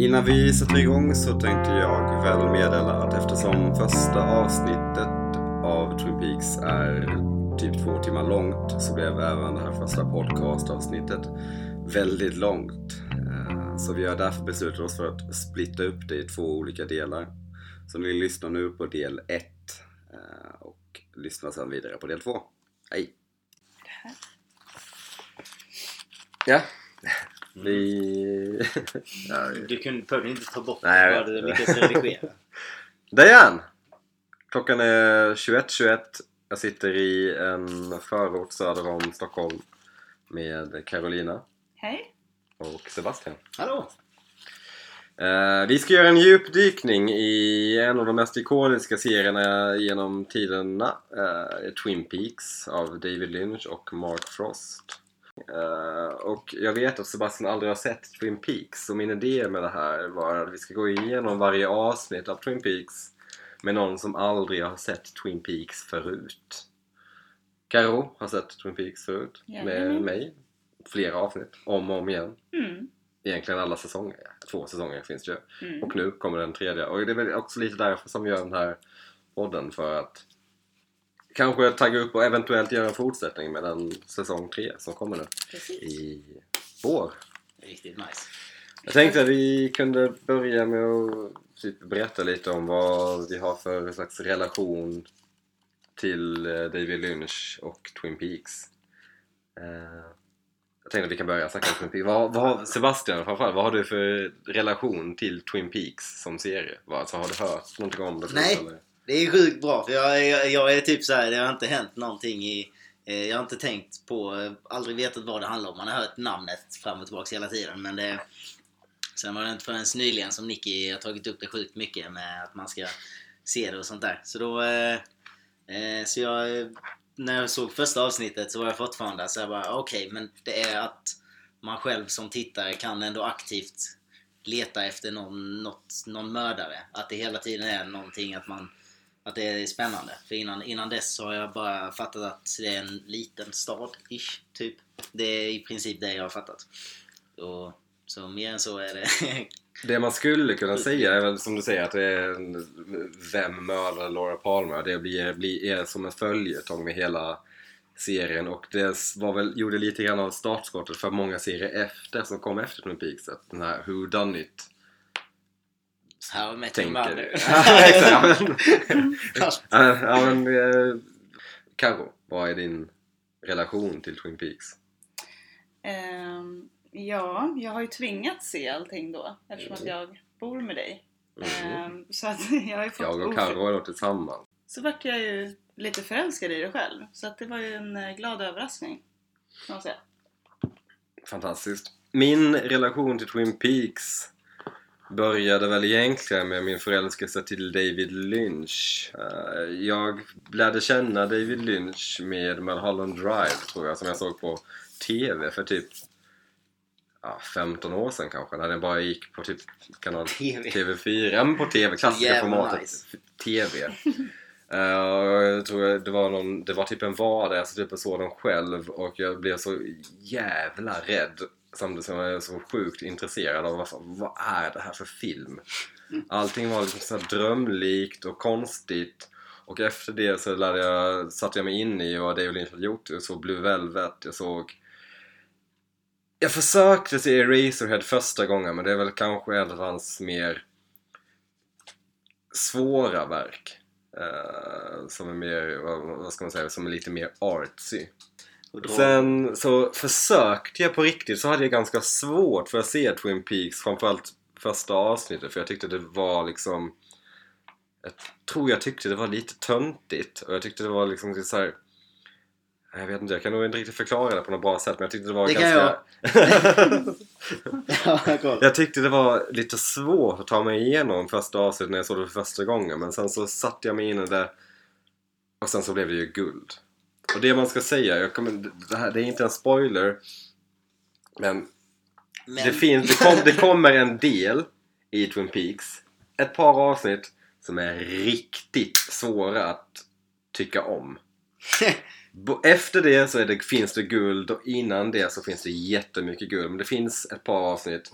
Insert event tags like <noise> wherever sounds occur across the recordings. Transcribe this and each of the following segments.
Innan vi sätter igång så tänkte jag väl meddela att eftersom första avsnittet av Twin Peaks är typ två timmar långt så blev även det här första podcastavsnittet väldigt långt. Eh, Så vi har därför beslutat oss för att splitta upp det i två olika delar. Så ni lyssnar nu på del 1 och lyssnar sedan vidare på del 2. Hej! Ja, vi... <laughs> ja, vi- Du kunde, behövde inte ta bort Nej, jag det, bara du lyckades redigera. Diane! Klockan är 21.21. Jag sitter i en förort söder om Stockholm med Carolina Hej! och Sebastian. Hallå! Eh, vi ska göra en djupdykning i en av de mest ikoniska serierna genom tiderna. eh, Twin Peaks av David Lynch och Mark Frost. Eh, och jag vet att Sebastian aldrig har sett Twin Peaks så min idé med det här var att vi ska gå igenom varje avsnitt av Twin Peaks med någon som aldrig har sett Twin Peaks förut. Karo har sett Twin Peaks förut med Jajamän. mig. Flera avsnitt, om och om igen Mm. egentligen alla säsonger. Två säsonger finns det ju. Mm. Och nu kommer den tredje. Och det är väl också lite därför som vi gör den här podden. För att kanske tagga upp och eventuellt göra en fortsättning med den säsong tre som kommer nu Precis. i vår. Riktigt nice. Jag tänkte att vi kunde börja med att typ berätta lite om vad vi har för slags relation till eh, David Lynch och Twin Peaks. Eh, Jag tänkte att vi kan börja snacka om Twin Peaks. Vad, vad, Sebastian framförallt, vad har du för relation till Twin Peaks som serie? Alltså, har du hört någonting om det? Nej. eller? Det är sjukt bra för jag, jag, jag är typ så här, det har inte hänt någonting i... eh, Jag har inte tänkt på, eh, aldrig vetat vad det handlar om. Man har hört namnet fram och tillbaka hela tiden men det... Sen var det inte förrän nyligen som Nicky har tagit upp det sjukt mycket med att man ska se det och sånt där. Så då... Eh, eh så jag... När jag såg första avsnittet så var jag fortfarande så jag bara okej men det är att man själv som tittare kan ändå aktivt leta efter någon, något, någon mördare. Att det hela tiden är någonting att man att det är spännande. För innan, innan dess så har jag bara fattat att det är en liten stad-ish, typ. Det är i princip det jag har fattat. Och, så mer än så är det... <laughs> Det man skulle kunna säga är väl som du säger att det är en, Vem mördade Laura Palmer? Det blir, blir, är som en följetong med hela serien och det var väl, gjorde lite grann av startskottet för många serier efter som kom efter Twin Peaks. Att den här Who Done It Har Matthew tänker... Mother. <laughs> ja, exakt. Ja, men, <laughs> ja, men eh, Karo, vad är din relation till Twin Peaks? Ehm, ja, jag har ju tvingats se allting då eftersom att jag bor med dig. Mm. Ehm, så att <laughs> jag har ju fått Jag och Karo är då tillsammans. Så vart jag ju lite förälskad i det själv. Så att det var ju en eh, glad överraskning. Kan man säga. Fantastiskt. Min relation till Twin Peaks började väl egentligen med min förälskelse till David Lynch. Eh, Jag lärde känna David Lynch med Mulholland Drive tror jag som jag såg på TV för typ ja, 15 år sedan kanske när den bara gick på typ kanal TV. TV4, ja men på TV, klassiska formatet nice. TV. Eh, och jag tror det var någon, det var typ en vardag, jag typ såg den själv och jag blev så jävla rädd samtidigt som jag är så sjukt intresserad av vad, fan- vad är det här för film? Allting var liksom så här drömlikt och konstigt och efter det så lärde jag, satte jag mig in i vad David Lynch hade gjort. Jag såg Blue Velvet, jag såg jag försökte se Eraserhead första gången men det är väl kanske ett av hans mer svåra verk. eh, som är mer, vad, vad ska man säga, som är lite mer artsy. Sen så försökte jag på riktigt så hade jag ganska svårt för att se Twin Peaks framförallt första avsnittet för jag tyckte det var liksom jag tror jag tyckte det var lite töntigt och jag tyckte det var liksom så här. Jag vet inte, jag kan nog inte riktigt förklara det på något bra sätt men jag tyckte det var Det kan ganska... <laughs> ja, kolla. Jag tyckte det var lite svårt att ta mig igenom första avsnittet när jag såg det för första gången men sen så satte jag mig in i det och sen så blev det ju guld. Och det man ska säga, jag kommer, det, här, det är inte en spoiler men, Men, Det, finns, det, kom, det kommer en del i Twin Peaks, ett par avsnitt som är riktigt svåra att tycka om. <laughs> Efter det så det, finns det guld och innan det så finns det jättemycket guld. Men det finns ett par avsnitt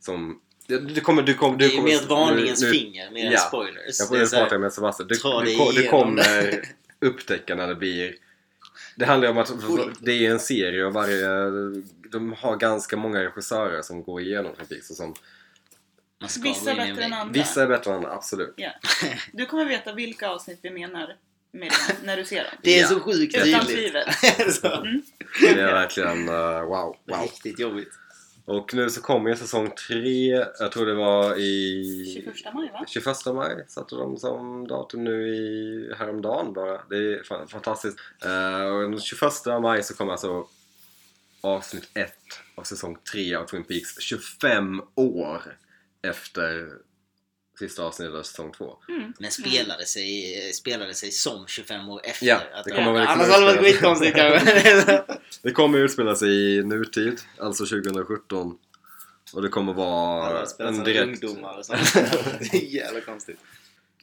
som Det, det kommer, du kommer, Det du är kommer, mer ett varningens nu- nu- finger, mer än ja. spoilers. Jag får prata med Sebastian. Du, du, du igenom kommer <laughs> upptäcka när det blir... Det handlar ju om att det är en serie och varje... De har ganska många regissörer som går igenom Peaks och som... Vissa gå in i är bättre än andra. Vissa är bättre än andra, absolut. Ja. <laughs> Du kommer veta vilka avsnitt vi menar med det när du ser dem. Det är Ja. så sjukt Utan tydligt. tvivel. <laughs> så. Mm. Det är verkligen uh, wow, wow. Riktigt jobbigt. Och nu så kommer ju säsong tre, jag tror det var i... 21 maj va? 21 maj satte de som datum nu i häromdagen bara. Det är fan- fantastiskt. Eh, och den 21 maj så kommer alltså avsnitt 1 av säsong 3 av Twin Peaks 25 år efter sista avsnittet av säsong 2. Mm. Men spelade sig, spelade sig som 25 år efter. Ja, att det de- kommer väl Annars hade det varit skitkonstigt kanske. <laughs> Det kommer utspela sig i nutid, alltså 2017. Och det kommer vara spelar en som direkt... ungdomar och sånt. <laughs> Det är jävla konstigt.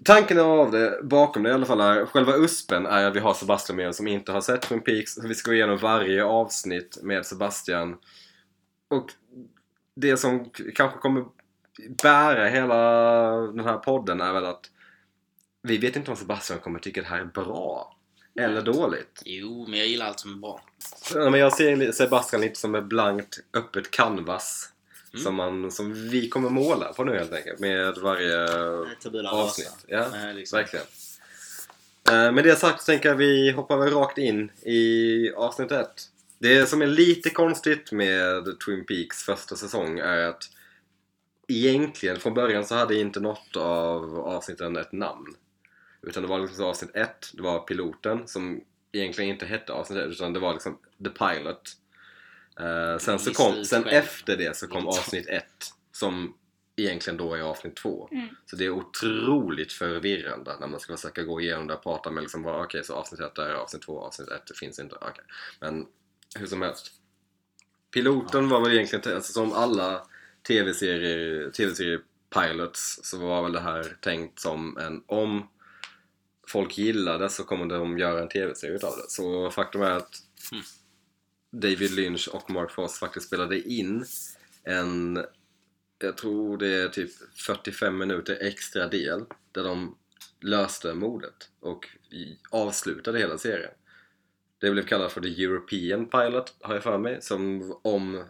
Tanken av det, bakom det i alla fall, är själva USPen är att vi har Sebastian med oss som inte har sett Twin Peaks. Så vi ska gå igenom varje avsnitt med Sebastian. Och det som kanske kommer bära hela den här podden är väl att vi vet inte om Sebastian kommer tycka det här är bra eller dåligt. Jo, men jag gillar allt som är bra. Ja, men jag ser Sebastian lite som ett blankt öppet canvas. Mm. Som, man, som vi kommer måla på nu helt enkelt med varje Tabula avsnitt. rasa. Ja, Nej, liksom. verkligen. Eh, Med det sagt så tänker jag vi hoppar väl rakt in i avsnitt 1. Det som är lite konstigt med Twin Peaks första säsong är att egentligen från början så hade inte något av avsnitten ett namn. Utan det var liksom avsnitt 1, det var piloten som egentligen inte hette avsnitt 1 utan det var liksom The Pilot. Eh, sen så kom, sen efter det så kom avsnitt 1 som egentligen då är avsnitt 2. Mm. Så det är otroligt förvirrande när man ska försöka gå igenom det och prata med liksom bara okej så avsnitt 1 är avsnitt 2, avsnitt 1 det finns inte, okej. Men hur som helst. Piloten var väl egentligen, alltså, som alla tv-serier, tv-serier pilots så var väl det här tänkt som en om folk gillar det så kommer de göra en tv-serie utav det. Så faktum är att Mm. David Lynch och Mark Frost faktiskt spelade in en jag tror det är typ 45 minuter extra del där de löste mordet och avslutade hela serien. Det blev kallat för The European Pilot har jag för mig som om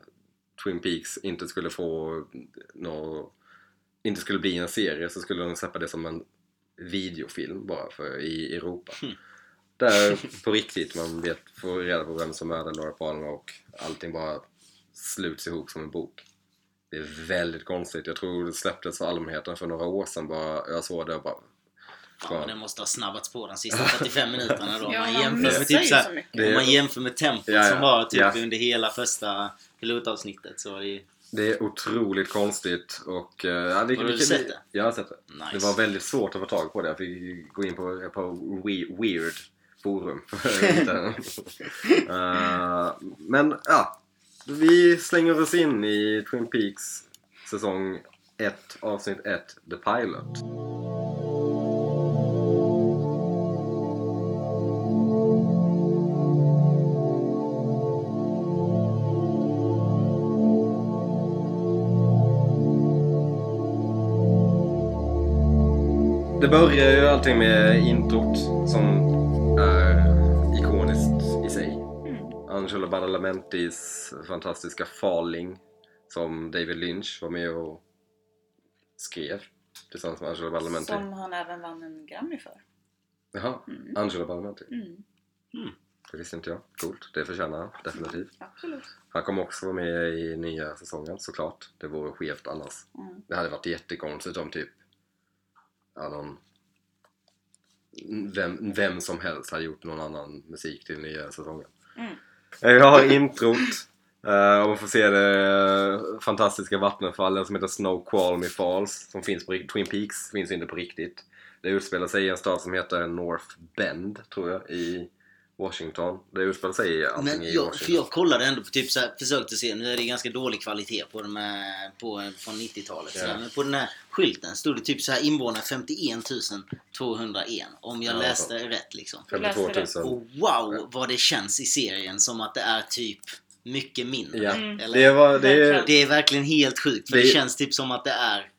Twin Peaks inte skulle få nå inte skulle bli en serie så skulle de släppa det som en videofilm bara för i Europa. Hmm. Där på <laughs> riktigt man vet, får reda på vem som är den Laura Palmer och allting bara sluts ihop som en bok. Det är väldigt konstigt. Jag tror det släpptes för allmänheten för några år sedan bara. Jag såg det och bara... Ja, men det måste ha snabbats på de sista 45 <laughs> minuterna då. Ja, man jämför med typ så här, så Om man jämför med tempot Ja, ja. som var typ Ja. under hela första pilotavsnittet så var det. Det är otroligt konstigt och... eh, Ja, vi, Har du vi- sett det? Jag har sett det. Nice. Det var väldigt svårt att få tag på det. Jag fick gå in på, på we, Weird forum. den. <laughs> <laughs> Eh, men ja, vi slänger oss in i Twin Peaks säsong 1, avsnitt 1, The Pilot. Börjar ju allting med introt som är ikoniskt i sig. Mm. Angelo Badalamentis fantastiska Falling som David Lynch var med och skrev tillsammans med Angelo Badalamenti. Som han även vann en Grammy för. Jaha, Mm. Angelo Badalamenti. Mm. Det visste inte jag. Coolt, det förtjänar han definitivt. Absolut. Han kommer också vara med i nya säsongen såklart. Det vore skevt annars. Mm. Det hade varit jättekonstigt om typ ja, någon, vem, vem som helst hade gjort någon annan musik till nya säsongen. Mm. Eh, Jag har introt eh, och man får se det fantastiska vattenfallen som heter Snoqualmie Falls som finns på Twin Peaks finns inte på riktigt. Det utspelar sig i en stad som heter North Bend tror jag i Washington. Det utspelar sig i allting Men i jag, för Washington. jag kollade ändå på typ så här, försökte se, nu är det ganska dålig kvalitet på den här, på, från 90-talet. Ja. Men på den här skylten stod det typ så här invånare 51 201. Om jag Ja, läste rätt liksom. 52 000. läste det. Och wow vad det känns i serien som att det är typ mycket mindre. Ja. Mm. Eller? Det, var, det, Verkligen. Det är verkligen helt sjukt. För det, Det- känns typ som att det är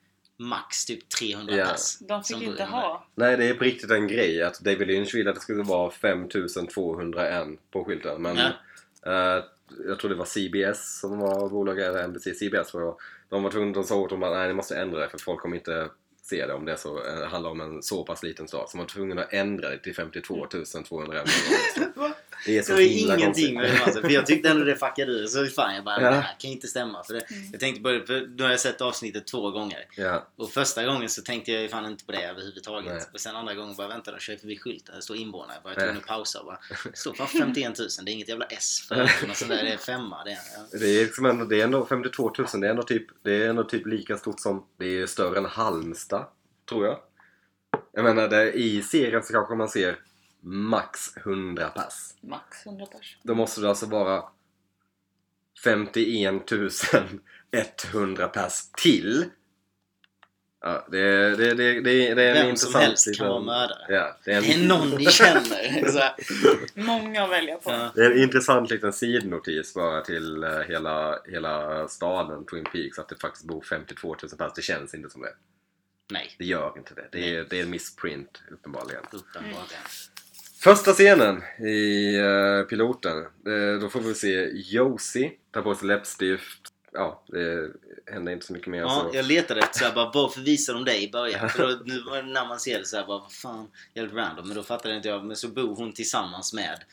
max typ 300 Ja. pass. De fick inte ha. nej, det är på riktigt en grej att David Lynch ville att det skulle vara 5201 på skylten. Men eh, jag tror det var CBS som var bolag, eller NBC, CBS tror jag. De var tvungna, de sa åt dem att nej, ni måste ändra det för folk kommer inte se det om det så, eh, handlar om en så pass liten stad. Så de var tvungna att ändra det till 52 201. <laughs> Det är så Det himla ingenting med det. Alltså, för jag tyckte ändå det fuckade ur. Så fan jag bara, Ja. det här kan ju inte stämma. För det, Mm. Jag tänkte på det, för då har jag sett avsnittet två gånger. Ja, Och första gången så tänkte jag fan inte på det överhuvudtaget. Nej. Och sen andra gången bara vänta, de kör förbi skylten. Det står invånare. Jag tvungen att pausa och bara. <laughs> Det står fan 51 000. Det är inget jävla S för sånt där. Det är femma. Det är, ja. det är, liksom ändå, det är ändå 52 000. Det är ändå typ, det är ändå typ lika stort som, det är större än Halmstad, tror jag. Jag menar, det, i serien så kanske man ser max 100 pass. Max 100 pers. Då måste det alltså vara 51 100 pass till. Ja, det, det, det, det, det är en Vem som intressant helst kan vara mördare. Ja, det, är Det är en, någon ni känner. <laughs> Så här. Många att välja på. Ja. det är en intressant liten sidnotis bara till eh, hela, hela staden Twin Peaks att det faktiskt bor 52 000 pass. Det känns inte som det. Nej, Det gör inte det. Det är, det är en missprint uppenbarligen. uppenbarligen. Första scenen i eh, piloten, eh, då får vi se Josie ta på sig läppstift. Ja, det händer inte så mycket mer Ja, så. jag letade efter såhär, bara, varför visar de dig i början? För då, nu var det när man ser det såhär, bara, vad fan, jävligt random. Men då fattade inte jag, men så bor hon tillsammans med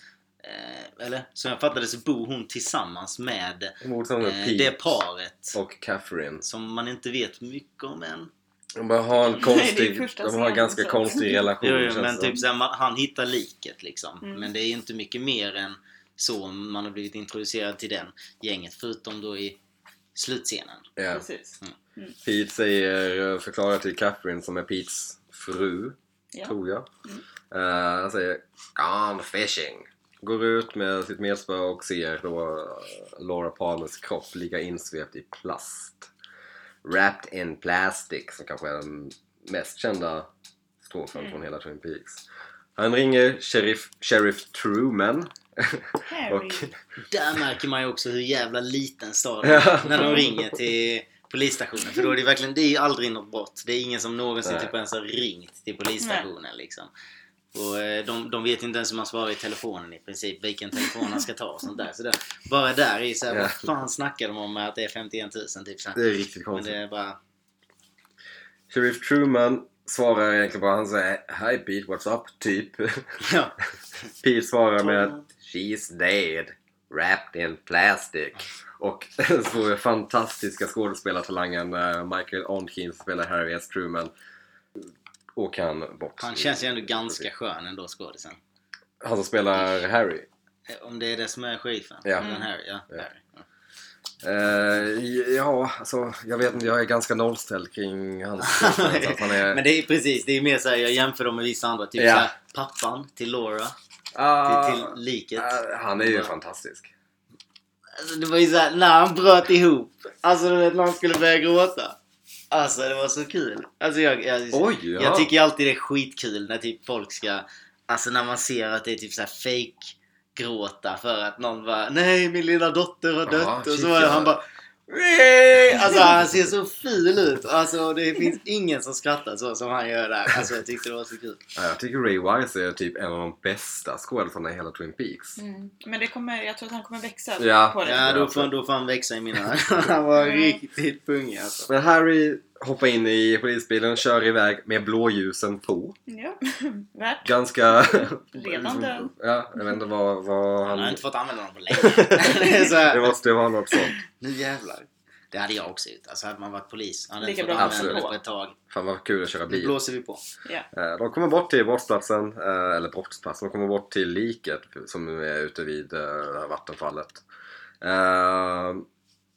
eh, eller? Som jag fattade så bor hon tillsammans med eh, det paret och Catherine. som man inte vet mycket om än. De bara har en <laughs> Nej, konstig, första de har en ganska så. konstig relation Jo, jo, men typ såhär, man, han hittar liket liksom. Mm. Men det är ju inte mycket mer än så man har blivit introducerad till den gänget. Förutom då i slutscenen. Ja. Precis. Pete säger, eh, förklarar till Catherine som är Petes fru, Ja. tror jag. Mm. Eh, han säger Gone fishing. Går ut med sitt medspö och ser då eh, Laura Palmers kropp ligga insvept i plast. Wrapped in plastic, som kanske är den mest kända strofen Mm. från hela Twin Peaks. Han ringer Sheriff, Sheriff Truman. Harry. och Där märker man ju också hur jävla liten staden är när de ringer till polisstationen. För då är det verkligen, det är ju aldrig något brott. Det är ingen som någonsin Nej. typ ens har ringt till polisstationen liksom. Och eh, de, de vet inte ens hur man svarar i telefonen i princip, vilken telefon han ska ta och sånt där. Så det, bara där är såhär, Ja. vad fan snackar de om att det är 51 000 typ så det är riktigt Men konstigt. det är bara, Sheriff Truman svarar egentligen bara, han säger Hi Pete, what's up? Typ. <laughs> ja. <laughs> Pete svarar med att She's dead, wrapped in plastic. Och <laughs> så fantastiska skådespelartalangen eh, Michael Ondkin som spelar Harry S. Truman och han bort. Han känns ju ändå ganska skön ändå skådisen. Han som spelar Harry. Eh, Om det är det som är sheriffen? Ja. Den Harry, ja. Ja. Harry. ja. Eh, ja, alltså jag vet inte, jag är ganska nollställd kring hans <laughs> han är... Men det är precis, det är mer såhär, jag jämför dem med vissa andra. Typ Ja. såhär, pappan till Laura, Ah, till, till liket. ah, han är ju Ja. fantastisk. Alltså, det var ju såhär, när han bröt ihop. Alltså du vet, när han skulle börja gråta. Alltså det var så kul. Alltså jag, jag, Oj! Ja. jag tycker alltid det är skitkul när typ folk ska, alltså när man ser att det är typ såhär fake gråta för att någon bara Nej min lilla dotter har dött Ja, och så var det, han bara! Alltså han ser så ful ut. Alltså det finns ingen som skrattar så som han gör där. Alltså jag tyckte det var så kul. Ja, jag tycker Ray Wise är typ en av de bästa skådespelarna i hela Twin Peaks. Mm. Men det kommer, jag tror att han kommer växa Ja. på det. Ja då får, då får han växa i mina ögon. Han var riktigt pungig alltså. Men Harry hoppar in i polisbilen, kör iväg med blåljusen på. Ja. <laughs> Värt. Ganska... Redan död. Ja, jag vet inte vad, vad Han har han... inte fått använda dem på länge. <laughs> så Det måste ju vara något sånt. nu jävlar. Det hade jag också gjort. Alltså hade man varit polis. Hade Lika inte fått bra använda absolut. det på ett tag. Fan vad kul att köra Nu bil. blåser vi på. Eh, De kommer bort till brottsplatsen, eh, eller brottsplatsen, de kommer bort till liket som är ute vid eh, vattenfallet.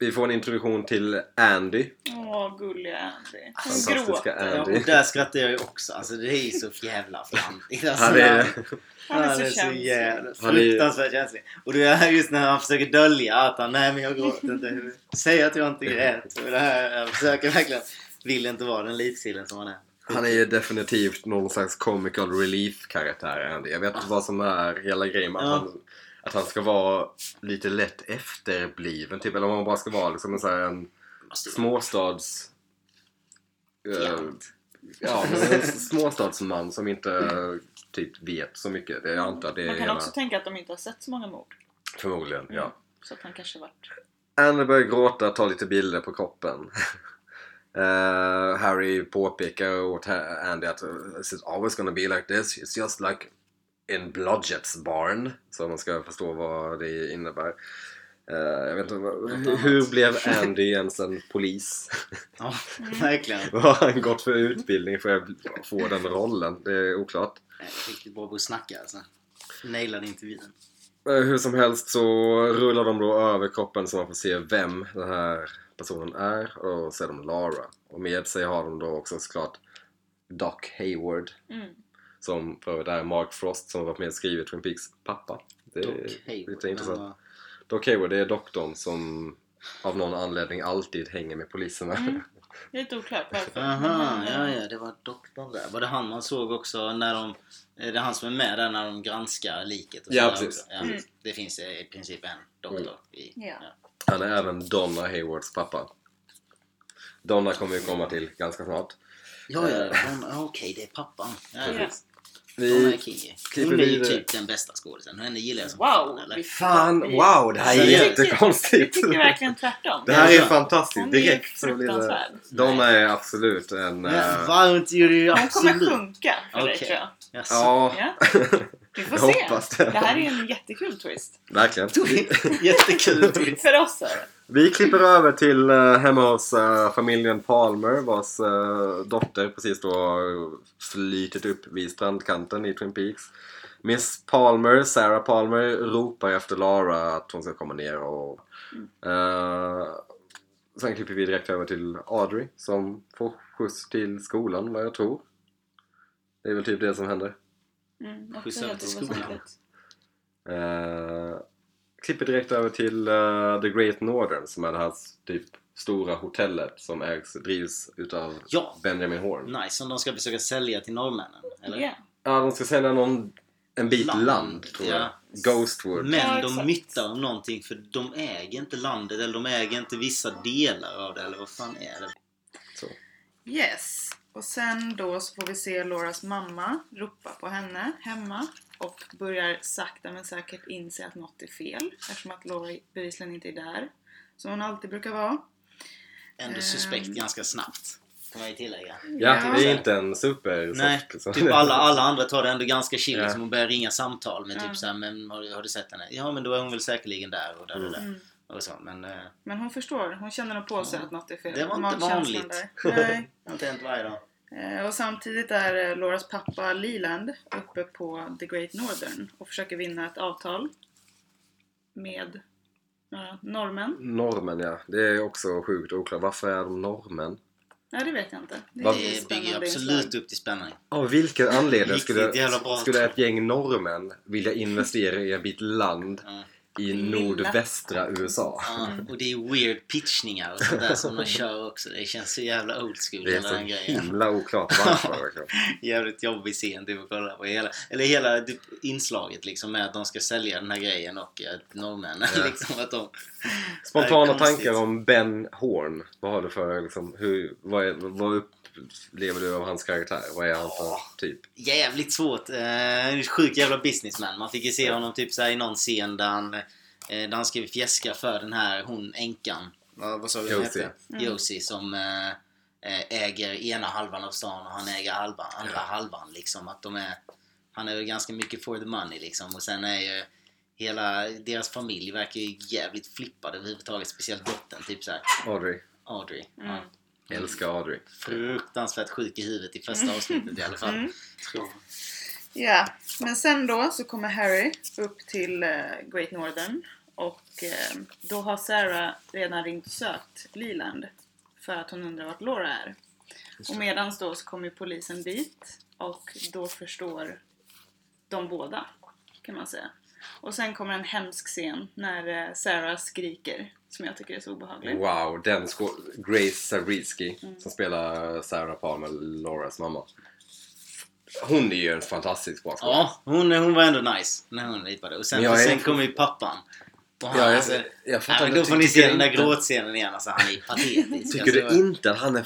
Vi får en introduktion till Andy. Åh, gulliga Andy. Hon Fantastiska gråter. Ja, Andy. och där skrattar jag ju också. Alltså det är ju så jävla fjantigt. Alltså, Han är, Han är han så är så känslig. jävla Han är- fruktansvärt känslig. Och det är just när han försöker dölja att han, nej men jag gråter inte. Säg att jag inte grät. Och det här, jag försöker verkligen, vill inte vara den litkillen som han är. han är ju definitivt någon slags comical relief karaktär Andy. Jag vet inte vad som är hela grejen med att Ja. han, att han ska vara lite lätt efterbliven typ. Eller om han bara ska vara liksom en, så här, en småstads... eh, ja, <laughs> en småstadsman som inte typ vet så mycket. Jag antar det Man kan hela... också tänka att de inte har sett så många mord. Förmodligen, ja. Så att han kanske varit... Anne börjar gråta, tar lite bilder på kroppen. <laughs> Eh, Harry påpekar åt Andy att uh, it's always gonna be like this. It's just like in Blodgett's barn. Så man ska förstå vad det innebär. Eh, jag vet inte, hur, blev Andy ens en polis? Ja, <laughs> <laughs> verkligen. vad har han gått för utbildning för att få den rollen? Det är oklart. Nej, Riktigt bra på att snacka alltså. Nailade intervjun. Eh, Hur som helst så rullar de då över kroppen så man får se vem den här personen är och så är de Lara. Och med sig har de då också såklart Doc Hayward Mm. Som för övrigt är Mark Frost som har varit med och skrivit Twin Peaks pappa. Det är Doc Hayward. lite intressant. vad- Doc Hayward det är doktorn som av någon anledning alltid hänger med poliserna. Mm. <laughs> Det är lite oklart varför. Aha, Men, ja, eh, ja, det var doktorn där. Var det han man såg också när de... eh, Det är han som är med där när de granskar liket och Ja, precis. Ja, Mm. Det finns eh, i princip en doktor i... Ja. Han är även Donna Haywards pappa. Donna kommer vi komma till ganska snart. Ja, ja, ja, okej, det är pappan. Ja, Ja. Är Vi Hon är ju typ den bästa skådisen. Henne gillar jag som Wow! fan, eller? vi- Fan, wow! Det här är jättekonstigt! Vi tycker verkligen tvärtom. Det här är fantastiskt. Hon är Direkt så blir det... fruktansvärd. Donna är absolut en... Eh, varmt gör det ju Hon kommer absolut. sjunka för dig Okej. tror jag. Ja, Ja, <laughs> vi får jag se. hoppas det. Det här är en jättekul twist. Verkligen. Vi, <laughs> Jättekul. För oss är det. vi klipper över till uh, hemma hos eh, familjen Palmer vars eh, dotter precis då har flytit upp vid strandkanten i Twin Peaks. Miss Palmer, Sarah Palmer, ropar efter Lara att hon ska komma ner och... eh, sen klipper vi direkt över till Audrey som får skjuts till skolan vad jag tror. Det är väl typ det som händer. Mm, också Skjutsa helt till skolan. Uh, klipper direkt över till eh, The Great Northern som är det här typ stora hotellet som ägs, drivs utav Ja, Benjamin Horn. nice. Som de ska försöka sälja till norrmännen. Eller? Ja. Ja, de ska sälja någon, en bit land, Land, tror jag. ja. Ghostwood. Men Ja, de myttar om någonting för de äger inte landet eller de äger inte vissa delar av det eller vad fan är det? Yes. Och sen då så får vi se Lauras mamma ropa på henne hemma och börjar sakta men säkert inse att något är fel eftersom att Laura bevisligen inte är där. Som hon alltid brukar vara. Ändå suspekt ganska snabbt. Kan man ju tillägga. Ja, Ja. det är inte en super Nej, liksom. typ alla, alla <laughs> andra tar det ändå ganska chill. Ja. Liksom, hon börjar ringa samtal med Ja. typ såhär, men har, har du sett henne? Ja men då är hon väl säkerligen där och där och där. Mm. Och så, men eh, Men hon förstår, hon känner nog på sig Ja. att något är fel. Det var inte Magkänslan vanligt. där. <laughs> Nej. det har inte hänt varje dag. Eh, Och samtidigt är eh, Lauras pappa Leland uppe på The Great Northern och försöker vinna ett avtal med några norrmän. Normen, ja. Det är också sjukt oklart. Varför är de norrmän? Nej, det vet jag inte. Det Det bygger spännande absolut inslag. upp till spänning. Av vilken anledning skulle, skulle ett gäng norrmän vilja investera i en bit land Ja. I nordvästra USA? Ja, och det är weird pitchningar och sånt där som de kör också. Det känns så jävla old school Det är så himla oklart varför. <laughs> Jävligt jobbig scen typ att kolla på. Hela, eller hela typ, inslaget liksom med att de ska sälja den här grejen och att norrmännen <laughs> Ja. liksom att de... Spontana tankar om Ben Horn. Vad har du för liksom, hur, vad, är, vad upplever du av hans karaktär? Vad är han för typ? Jävligt svårt. Eh, sjuk jävla businessman. Man fick ju se honom typ så här i någon scen där han, eh, där han skrev fjäska för den här hon änkan. Vad, vad sa vi hon Josie. hette? Mm. Josie som eh, eh, äger ena halvan av stan och han äger halva, andra Ja. halvan liksom. Att de är, han är väl ganska mycket for the money liksom. Och sen är ju hela deras familj verkar ju jävligt flippad överhuvudtaget. Speciellt dottern. Typ såhär Audrey. Audrey. Mm. Ja. Älskar Audrey. Fruktansvärt sjuk i huvudet i första avsnittet i alla fall. Mm. Ja, men sen då så kommer Harry upp till eh, Great Northern och eh, då har Sarah redan ringt och sökt Leland för att hon undrar vart Laura är. Och medans då så kommer polisen dit och då förstår de båda kan man säga. Och sen kommer en hemsk scen när eh, Sarah skriker som jag tycker är så obehaglig. Wow, den Grace Zabriskie Mm. som spelar Sarah Palmer, Lauras mamma. hon är ju en fantastisk bra. Ja, hon, hon var ändå nice när hon ripade. Och sen, är- sen kom ju pappan. Och han, Ja, jag, alltså, jag fattar då får ni se den där inte- gråtscenen igen. Alltså, han är patetisk. Tycker alltså, du inte att han är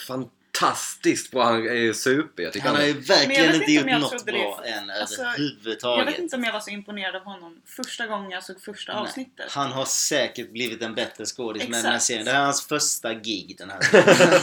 fantastiskt bra? Han är super. Jag tycker Han har ju verkligen inte gjort något bra det. än Alltså, överhuvudtaget. Jag vet inte om jag var så imponerad av honom första gången jag såg första Nej. avsnittet. Han har säkert blivit en bättre skådis med den här serien. Det här är hans första gig den här.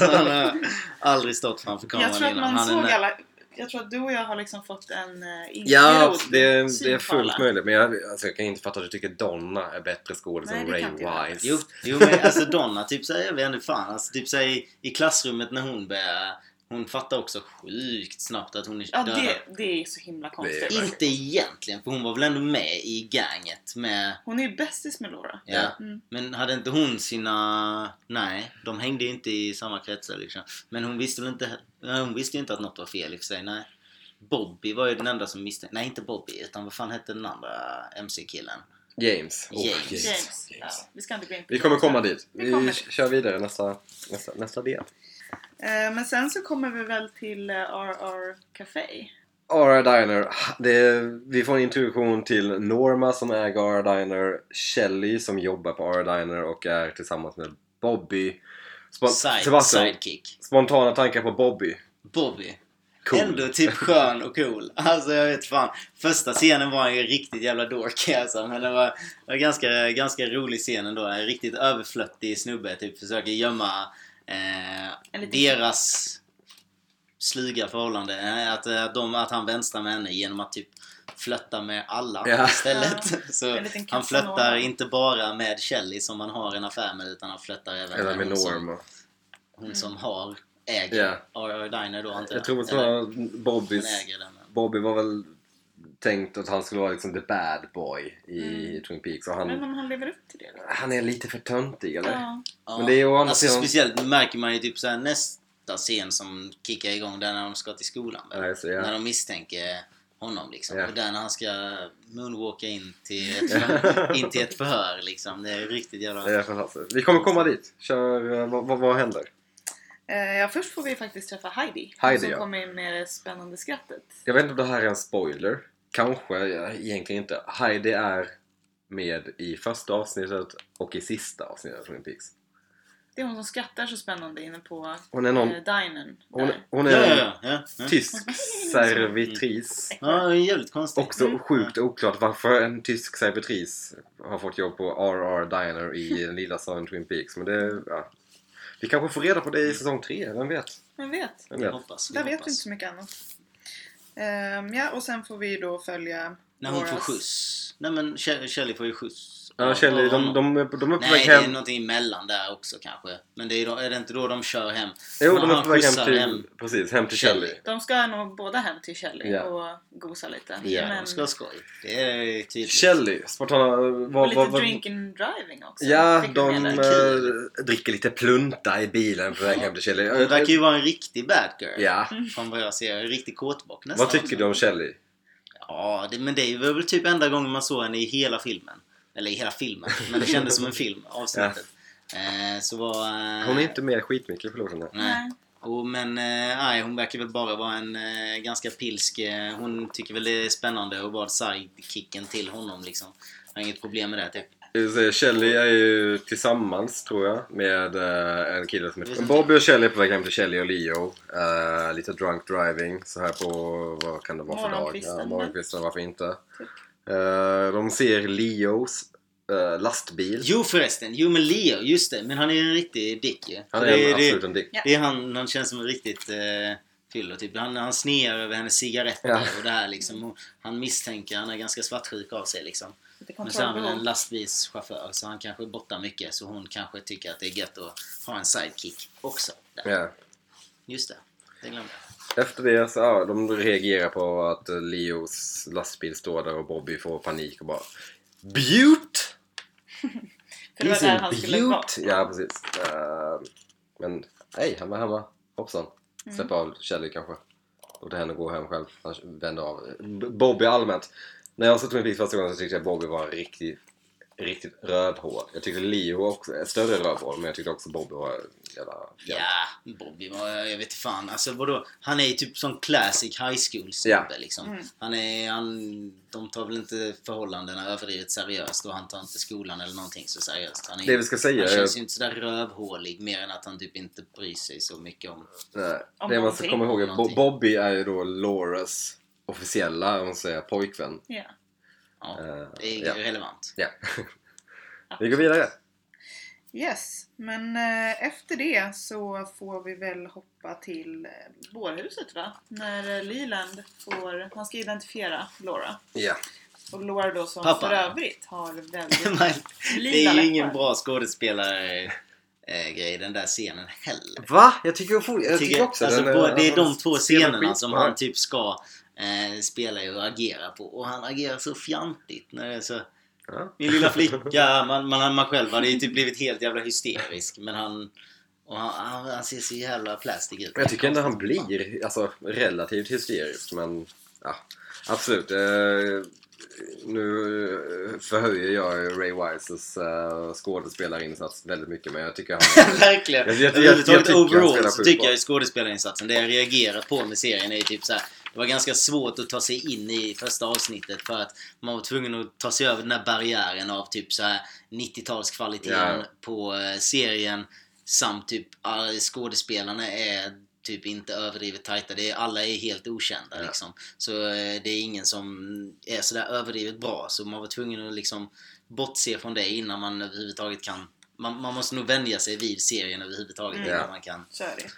<laughs> Han har aldrig stått framför kameran jag tror att innan. man Han är såg alla... Jag tror att du och jag har liksom fått en uh, Ja, det, är- det är fullt möjligt. Men jag, alltså, jag kan inte fatta att du tycker Donna är bättre skådis än Ray. Wise. Jo, jo men alltså Donna, typ såhär, jag vet inte fan. Alltså, typ såhär, i, i klassrummet när hon börjar... Hon fattar också sjukt snabbt att hon är Ja, död. det, det är så himla konstigt. Inte egentligen, för hon var väl ändå med i ganget med... Hon är ju bästis med Laura. Ja. Mm. Men hade inte hon sina... Nej, de hängde ju inte i samma kretsar liksom. Men hon visste väl inte... Nej, hon visste ju inte att något var fel i och för sig, nej. Bobby var ju den enda som misstänkte... Nej, inte Bobby, utan vad fan hette den andra MC-killen? James. Oh, James. James. Ja, vi ska inte gå in på Vi kommer James, komma dit. Vi Vi kör vidare nästa, nästa, nästa del. Eh, Men sen så kommer vi väl till eh, RR Café. Ara Diner. Det, vi får en introduktion till Norma som äger Ara Diner, Shelly som jobbar på Ara Diner och är tillsammans med Bobby. Spon- Side, Sebastian, sidekick. spontana tankar på Bobby. Bobby. Cool. Ändå typ skön och cool. <laughs> Alltså jag vet fan. Första scenen var ju riktigt jävla dorky alltså. Men det var, var ganska, ganska rolig scen ändå. En riktigt överflöttig snubbe typ försöker gömma eh, deras sluga förhållande. Eh, Att, att, de, att han vänstrar med henne genom att typ flötta med alla Ja. istället. <laughs> Så En liten han flöttar inte bara med Shelly som han har en affär med utan han flöttar även Eller med hon som, Norma. hon som har äger Ja. RR Diner då antar Jag tror att hon men- Bobby var väl tänkt att han skulle vara liksom the bad boy i Mm. Twin Peaks. Och Men han, om han lever upp till det då? han är lite för töntig eller? Ja. Men det är ju alltså, sidan- Speciellt märker man ju typ såhär nästa scen som kickar igång där när de ska till skolan. väl? Nej, så, ja. När de misstänker honom liksom. Ja. Och där när han ska moonwalka in till ett, för, in till ett förhör liksom. Det är riktigt jävla... Det är fantastiskt. Vi kommer komma dit. Kör, eh, vad, vad, vad händer? Eh, ja, först får vi faktiskt träffa Heidi. Heidi, som ja. kommer in med det spännande skrattet. Jag vet inte om det här är en spoiler. Kanske, ja, egentligen inte. Heidi är med i första avsnittet och i sista avsnittet av Twin Peaks. Det är hon som skrattar så spännande inne på Hon är någon... eh, dinern. Hon, hon är Ja, en ja, ja. ja. tysk <laughs> servitris. Ja, det är jävligt konstigt. Också Mm. sjukt oklart varför en tysk servitris har fått jobb på RR Diner i <laughs> den lilla staden Twin Peaks. Men det, ja. Vi kanske får reda på det i säsong 3, vem vet? Vem vet? Vem Vi vet? hoppas. Vi Där vet vi hoppas. inte så mycket annat. Ehm, ja, och sen får vi då följa När hon får Lauras- skjuts. Nej men Shelley får ju skjuts. Ja, Kjell, av de, honom. de, de, de är på Nej, väg det är hem. någonting emellan där också kanske. Men det är, då, är det inte då de kör hem? Jo, de är på väg hem till, hem precis, hem till Shelley. Shelley. De ska nog båda hem till Shelley Ja. och gosa lite. Ja, Men, de ska ha skoj. Det är tydligt. Shelley, spontana... och Vad, lite vad, vad, drinking driving också. ja, fick vi de med där. äh, dricker lite plunta i bilen på väg hem till Shelley. Hon verkar ju vara en riktig bad girl. Ja. Från vad jag ser. En riktig kåtbock nästan. Vad tycker också. du om Shelley? Ja, det, men det var väl typ enda gången man såg henne i hela filmen. Eller i hela filmen. <laughs> Men det kändes som en film, avsnittet. Eh, så var... Eh, Hon är inte med skitmycket i. Nej. Och, men eh, nej, hon verkar väl bara vara en eh, ganska pilsk... Eh, hon tycker väl det är spännande att vara sidekicken till honom liksom. Har inget problem med det typ. Shelley är ju tillsammans tror jag med eh, en kille som heter. Bobby och Shelley är på väg hem till Shelley och Leo. Eh, lite drunk driving så här på, vad kan det vara för dag? Ja, morgonkvisten, varför inte? Eh, de ser Leos eh, lastbil. Jo förresten, jo men Leo, just det. Men han är en riktig dick ju. Han är det, en, det, absolut en dick. Det är han, han känns som en riktigt eh, fyllo typ. Han, han snear över hennes cigaretter Ja. och det här liksom. Och han misstänker, han är ganska svartsjuk av sig liksom. Men så är han en lastbilschaufför så han kanske bottar mycket så hon kanske tycker att det är gött att ha en sidekick också. Där. Ja. Just det, det glömde jag. Efter det så ja, de reagerar på att Leos lastbil står där och Bobby får panik och bara Beaut! <laughs> För det var där han skulle vara. Ja, precis. Eh, men hej, han var hemma. Hoppsan. Mm. Släpp av Kelly kanske. Låt henne gå hem själv. Han vänder av. Bobby allmänt. När jag såg Twin Peaks första gången så tyckte jag Bobby var en riktig, riktigt rövhål. Jag tyckte Leo också, ett större rövhål, men jag tyckte också Bobby var jävla. Ja, Bobby var, jag vet inte fan. Alltså vadå? Han är ju typ sån classic high school snubbe Ja. liksom. Mm. Han är, han, de tar väl inte förhållandena överdrivet seriöst och han tar inte skolan eller någonting så seriöst. Han, är, Det vi ska säga han är- känns ju inte sådär rövhålig mer än att han typ inte bryr sig så mycket om... Nej, Om det man ska komma ihåg är. Bobby är ju då Lauras officiella, om man säger, pojkvän. Ja. Ja, Eh, det är ja. relevant. Ja. <laughs> Vi går vidare. Yes, men eh, efter det så får vi väl hoppa till eh, bårhuset va? När Leland får, han ska identifiera Laura. Ja. Och Laura då som Pappa. för övrigt har väldigt <laughs> Men det är ju ingen bra skådespelare grej den där scenen heller. Va? Jag tycker, jag tycker, Tycker- också alltså, den, på- eh, Det är de två scenerna som han typ ska eh, spela och agera på. Och han agerar så fjantigt när det är så... Ja. Min lilla flicka, man, man, man själv hade ju typ blivit helt jävla hysterisk. Men han... Och han, han, han ser så jävla plastic ut. Jag tycker ändå han blir alltså, relativt hysterisk, men ja, absolut. Eh, nu förhöjer jag Ray Wises eh, skådespelarinsats väldigt mycket, men jag tycker han... <laughs> Verkligen! Jag- jag- jag- jag Överhuvudtaget tycker overall så tycker jag skådespelarinsatsen, det jag reagerar på med serien är ju typ så här. Det var ganska svårt att ta sig in i första avsnittet för att man var tvungen att ta sig över den här barriären av typ så här 90-talskvaliteten Ja. på eh, serien samt typ alla skådespelarna är typ inte överdrivet tajta. Det är, alla är helt okända Ja. liksom. Så eh, det är ingen som är sådär överdrivet bra. Så man var tvungen att liksom bortse från det innan man överhuvudtaget kan man, man måste nog vänja sig vid serien överhuvudtaget Mm. innan man kan... Så är det.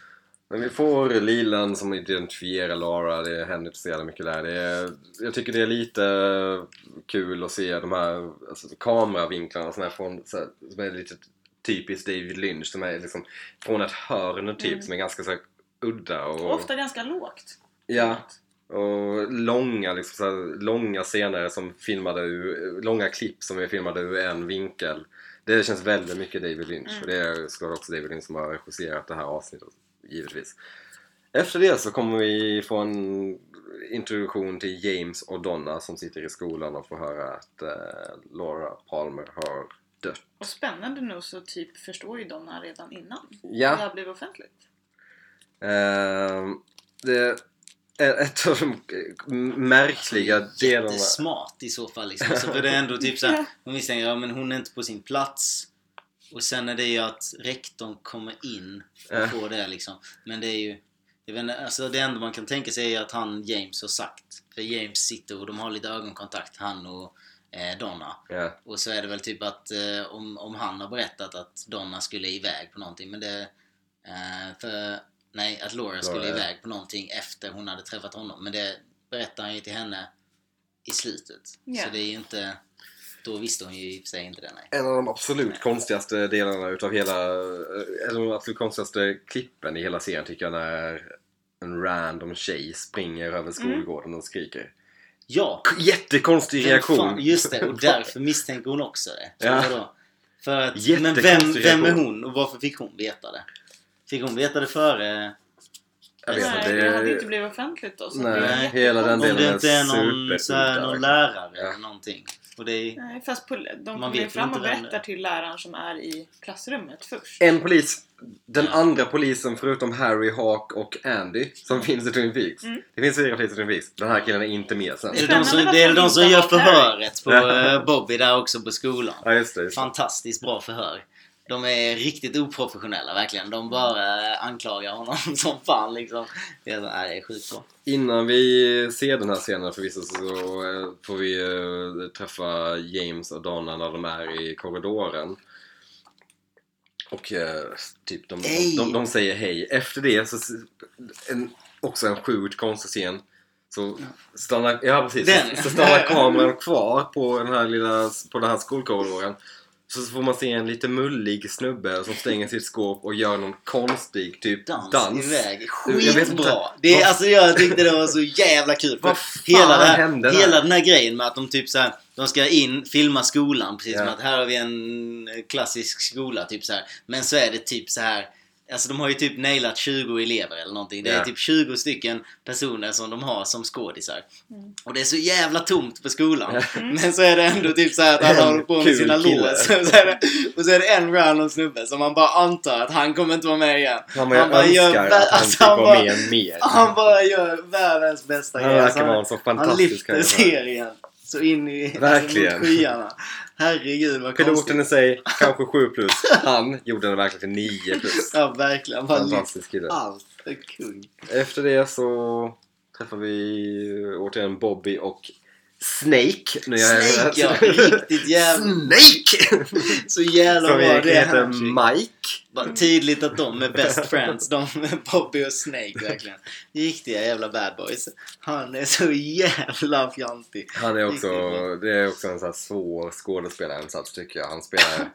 Men vi får Lilan som identifierar Lara, det händer inte så jävla mycket där. Det är, jag tycker det är lite kul att se de här alltså, kameravinklarna som är, från, så här, som är lite typiskt David Lynch. Som är liksom från ett hörn typ Mm. som är ganska så här, udda. Och, ofta ganska lågt. Ja, och långa, liksom, så här, långa scener som filmade ur, långa klipp som är filmade ur en vinkel. Det känns väldigt mycket David Lynch Mm. och det är såklart också David Lynch som har regisserat det här avsnittet, givetvis. Efter det så kommer vi få en introduktion till James och Donna som sitter i skolan och får höra att eh, Laura Palmer har dött. Och spännande nog så typ förstår ju Donna redan innan Ja. det har blivit offentligt. Ehm, det är ett av de märkliga delarna. Jättesmart i så fall liksom. Så för det är ändå typ såhär, <laughs> hon misstänker ja men hon är inte på sin plats. Och sen är det ju att rektorn kommer in och får det liksom. Men det är ju... Inte, alltså det enda man kan tänka sig är att han James har sagt. För James sitter och de har lite ögonkontakt, han och eh, Donna. Ja. Och så är det väl typ att eh, om, om han har berättat att Donna skulle iväg på någonting. Men det... Eh, för, nej, att Laura skulle Laura, iväg på någonting efter hon hade träffat honom. Men det berättar han ju till henne i slutet. Ja. Så det är ju inte... Då visste hon ju i och för sig inte det, nej. En av de absolut konstigaste delarna utav hela, eller de absolut konstigaste klippen i hela serien tycker jag när en random tjej springer över skolgården och skriker. Ja! Jättekonstig reaktion! fan- just det, och <laughs> därför misstänker hon också det. Ja. Vadå? För att, men vem, vem är hon och varför fick hon veta det? Fick hon veta det före? Jag vet Nej, inte, det hade det, inte blivit offentligt då. Så Nej, det är hela den Om delen det är inte är någon, så här, någon lärare Ja. eller någonting. Och det är, Nej, fast de Man kommer fram och berättar är. till läraren som är i klassrummet först. En polis, den andra polisen förutom Harry, Hawk och Andy som finns i Twin Peaks. Mm. Det finns fyra poliser i Twin Peaks. Den här killen är inte med sen. är det de som, det är de som gör förhöret på <laughs> eh, Bobby där också på skolan. Ja, just det. Just det. Fantastiskt bra förhör. De är riktigt oprofessionella verkligen. De bara anklagar honom <laughs> som fan liksom. Det är, så- nej, det är sjukt bra. Innan vi ser den här scenen förvisso så eh, får vi eh, träffa James och Donna när de är i korridoren. Och eh, typ de, de, de, de säger hej. Efter det så en, också en sjukt konstig scen. Så stannar, ja precis, så, så stannar kameran kvar på den här lilla, på den här skolkorridoren. Så får man se en lite mullig snubbe som stänger sitt skåp och gör någon konstig typ Dans, dans. iväg. Skitbra! Det är, alltså jag tyckte det var så jävla kul. Vad fan hela, det här, hände där? hela den här grejen med att de typ så här, de ska in, filma skolan precis Ja. som att här har vi en klassisk skola typ så här. Men så är det typ så här Alltså de har ju typ nailat 20 elever eller någonting. Det är Ja. typ 20 stycken personer som de har som skådisar. Mm. Och det är så jävla tomt på skolan. Mm. Men så är det ändå typ så här att alla håller på med sina lås. <laughs> Och så är det- en random snubbe som man bara antar att han kommer inte vara med igen. Han bara, jag bara gör att han alltså, han bara- med mer. Han bara gör världens bästa Han grej. verkar Alltså, vara en så han fantastisk lyfter serien så in i Verkligen. Alltså, skyarna. Herregud vad Piloten konstigt. i sig, <laughs> kanske 7 plus. Han gjorde den verkligen till 9 plus. Ja verkligen. Fantastisk kille. allt. Kung. Efter det så träffar vi återigen Bobby och Snake. Nu är jag- Snake ja, <laughs> riktigt jävla... Snake! Så jävla bra det heter. Mike. Bara tydligt att de är best friends. De är Bobby och Snake verkligen. Riktiga jävla bad boys. Han är så jävla fjantig. Han är också, det är också en sån här svår skådespelarinsats tycker jag. Han spelar...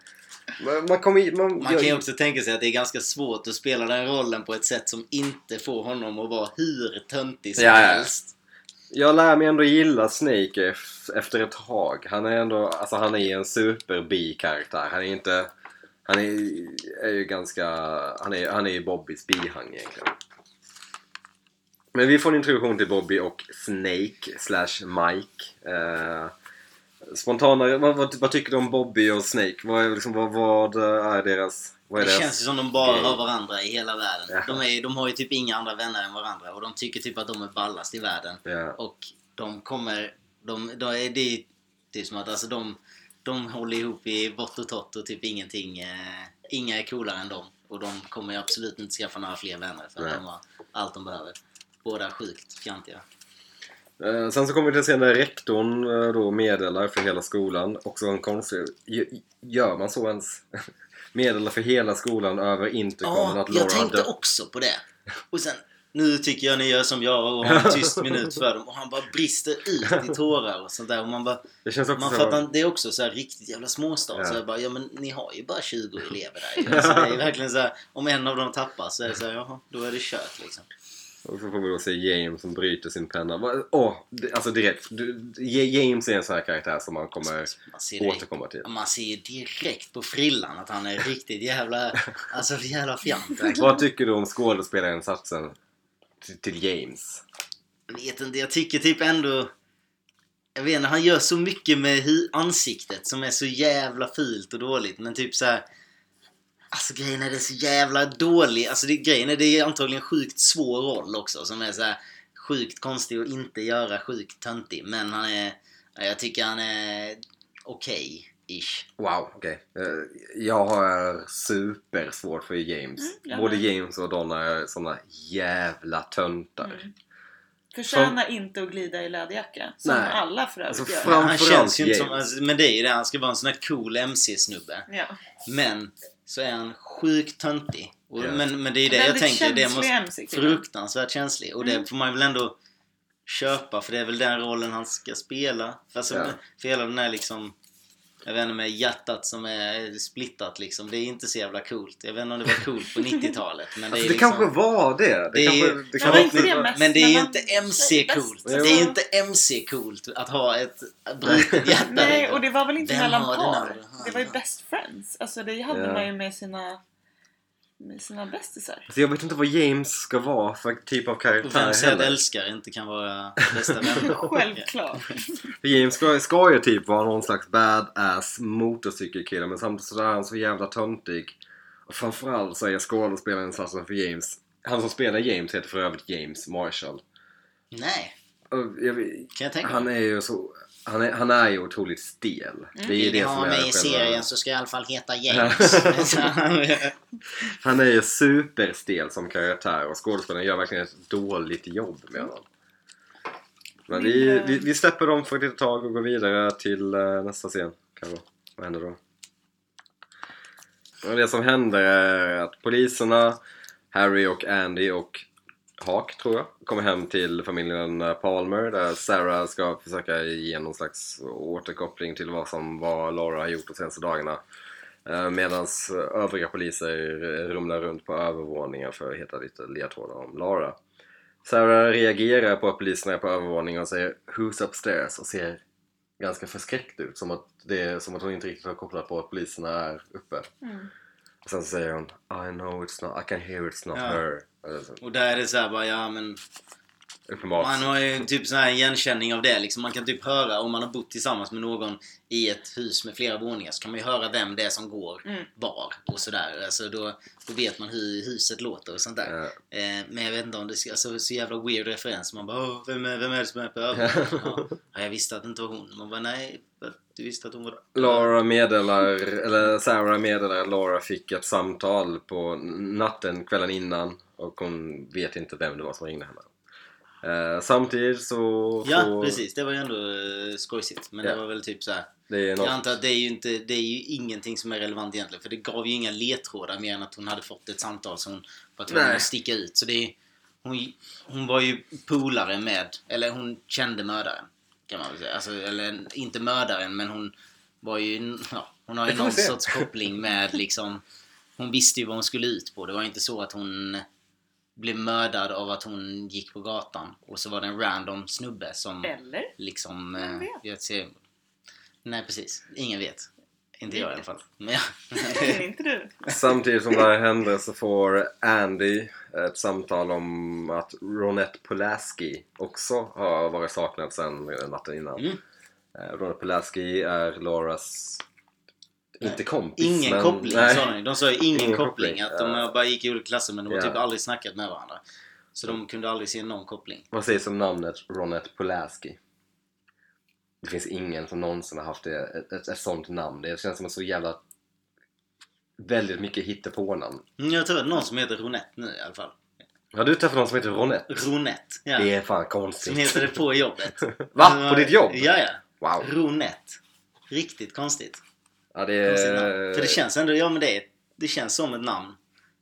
Man, kommer man, Man kan ju också tänka sig att det är ganska svårt att spela den rollen på ett sätt som inte får honom att vara hur töntig som Ja, ja. Jag lär mig ändå gilla Snake efter ett tag. Han är ändå, alltså han är en super bi-karaktär. Han är inte, han är, är ju ganska, han är, han är ju Bobbys bihang egentligen. Men vi får en introduktion till Bobby och Snake slash Mike. Eh, spontana, vad, vad, vad tycker du om Bobby och Snake? Vad liksom, vad, vad är deras, är Det deras... känns ju som de bara har varandra i hela världen. Ja. De, är, de har ju typ inga andra vänner än varandra och de tycker typ att de är ballast i världen. Ja. Och de kommer... De, de är, det är typ som att alltså de, de håller ihop i vått och torrt och typ ingenting... Eh, inga är coolare än dem. Och de kommer ju absolut inte skaffa några fler vänner för att Nej. de har allt de behöver. Båda sjukt fjantiga. Eh, sen så kommer vi till scenen där rektorn eh, då meddelar för hela skolan. Också en konstig... gö- Gör man så ens? <laughs> meddelar för hela skolan över intercomen Ja, att Laura jag tänkte dött. också på det. Och sen, nu tycker jag ni gör som jag och har en <laughs> tyst minut för dem. Och han bara brister ut i tårar och sånt där. Och man bara, Det känns också man så... fattar, det är också så här riktigt jävla småstad. Ja. Så jag bara, ja men ni har ju bara 20 elever där ju. alltså, Det är verkligen så här, om en av dem tappar så är det så här, jaha, då är det kört liksom. Och så får vi då se James som bryter sin penna. Åh! det- alltså direkt. James är en sån här karaktär som man kommer Man direkt, återkomma till. man ser direkt på frillan att han är riktigt jävla, alltså jävla fjant. Vad tycker du om skådespelarinsatsen till, till James? Jag vet inte, jag tycker typ ändå... Jag vet inte, han gör så mycket med ansiktet som är så jävla fult och dåligt. Men typ så här. Alltså grejen är det är så jävla dålig. Alltså det, grejen är det är antagligen sjukt svår roll också. Som är så här sjukt konstig att inte göra sjukt töntig. Men han är... ja, Jag tycker han är okej-ish. Wow, okej. Eh, Jag har supersvårt för James. Mm, Både. James och Donna är såna jävla töntar. Mm. Förtjänar inte att glida i läderjacka. Som Nej. alla för övrigt Alltså, gör. Han känns ju inte som... Alltså, men det är ju det, han ska vara en sån här cool MC-snubbe. Ja. Men så är han sjukt töntig. Och, Ja. men, men det är det jag tänker. Det måste, fruktansvärt känslig. Och det Mm. får man väl ändå köpa för det är väl den rollen han ska spela. För, alltså, Ja. för hela den här liksom jag vet inte med hjärtat som är splittat liksom. Det är inte så jävla coolt. Jag vet inte om det var coolt på <laughs> 90-talet. Men det Alltså, är det liksom, kanske var det. Det, Det är- kanske, det Men kan var inte det mest men det är ju inte MC-coolt. Det är ju inte MC-coolt att ha ett brutet <laughs> hjärta. Nej, liksom. och det var väl inte Vem mellan par? Det var ju best friends. Alltså det hade Ja. man ju med sina, med sina bästisar. Alltså, jag vet inte vad James ska vara för typ av karaktär vem säger att älskar inte kan vara bästa vänner? <laughs> Självklart. För James ska, ska ju typ vara någon slags badass motorcykelkille men samtidigt så är han så jävla töntig. Och framförallt så är skådespelarinsatsen för James Han som spelar James heter för övrigt James Marshall. Nej, jag, kan jag tänka han är ju så... Han är, han är ju otroligt stel. Det är ju det som är mig i själva- serien så ska jag i alla fall heta <laughs> James. <laughs> Han är ju superstel som karaktär och skådespelaren gör verkligen ett dåligt jobb med honom. Men Min, vi, eh, vi, vi släpper dem för ett litet tag och går vidare till eh, nästa scen. Kanske. Vad händer då? Och det som händer är att poliserna, Harry och Andy och Hak, tror jag, kommer hem till familjen eh, Palmer där Sarah ska försöka ge någon slags återkoppling till vad som var Laura har gjort de senaste dagarna. Eh, Medan eh, övriga poliser rumlar runt på övervåningen för att hitta lite ledtrådar om Lara. Sarah reagerar på att poliserna är på övervåningen och säger “Who's upstairs?” och ser ganska förskräckt ut. Som att, det är, som att hon inte riktigt har kopplat på att poliserna är uppe. Mm. Sen säger hon I know it's not, I can hear it's not her. Alltså, Och där är det så här bara, ja men uppenbart. Man har ju typ sån här igenkänning av det liksom. Man kan typ höra om man har bott tillsammans med någon i ett hus med flera våningar så kan man ju höra vem det är som går Mm. var och sådär. Alltså då, då vet man hur huset låter och sånt där. Ja. Eh, men jag vet inte om det ska, alltså så jävla weird referens. Man bara vem, är, vem är det som är på <laughs> övervåningen? ja. ja, jag visste att det inte var hon. Man bara nej, du visste att hon var... Laura meddelar, eller Sarah meddelar att Laura fick ett samtal på natten, kvällen innan och hon vet inte vem det var som ringde henne. Eh, samtidigt så Ja, får- precis. Det var ju ändå uh, skojsigt. Men Ja. det var väl typ så här. Det är Jag antar att det är ju inte, det är ju ingenting som är relevant egentligen. För det gav ju inga ledtrådar mer än att hon hade fått ett samtal som hon var tvungen att sticka ut. Så det är, hon, hon var ju polare med, eller hon kände mördaren. Kan man väl säga. Alltså, eller inte mördaren men hon var ju, ja, hon har ju någon sorts koppling med liksom Hon visste ju vad hon skulle ut på. Det var inte så att hon blev mördad av att hon gick på gatan och så var det en random snubbe som Eller? liksom Vem eh, vet? seriemord. Nej precis, ingen vet. Inte jag i alla fall. <laughs> Men inte du. samtidigt som det här händer så får Andy ett samtal om att Ronette Pulaski också har varit saknad sedan natten innan. Mm. Eh, Ronette Pulaski är Lauras, inte kompis Ingen men, koppling nej. sa de. De sa ingen, Ingen koppling. koppling, Att de ja. bara gick i olika klasser men de har Ja. typ aldrig snackat med varandra. Så de kunde aldrig se någon koppling. Vad sägs om namnet Ronette Pulaski? Det finns ingen som någonsin har haft det, ett, ett, ett sånt namn. Det känns som en så jävla... Väldigt mycket hittepånamn. Mm, Jag tror att någon som heter Ronette nu i alla fall. Har du träffat någon som heter Ronette? Ronette. Ja. Det är fan konstigt. Som heter det på jobbet. <laughs> Va? På ditt jobb? Ja, ja. Wow. Ronette. Riktigt konstigt. Ja, det är... För det känns ändå, ja men det, är- det känns som ett namn.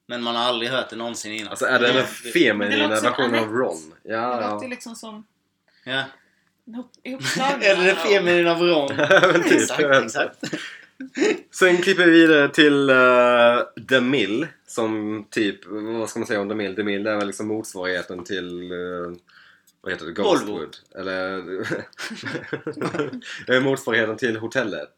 Men man har aldrig hört det någonsin innan. Alltså är det den det feminina låter versionen av. Ron? Det Ja, låter ju ja. liksom som Ja. <laughs> Eller det feminina av Ron. <laughs> Typ, exakt, exakt. <laughs> Sen klipper vi vidare till uh, The Mill som typ, vad ska man säga om The Mill? The Mill är väl liksom motsvarigheten till uh, vad heter det? Ghostwood? Eller det är motsvarigheten till hotellet.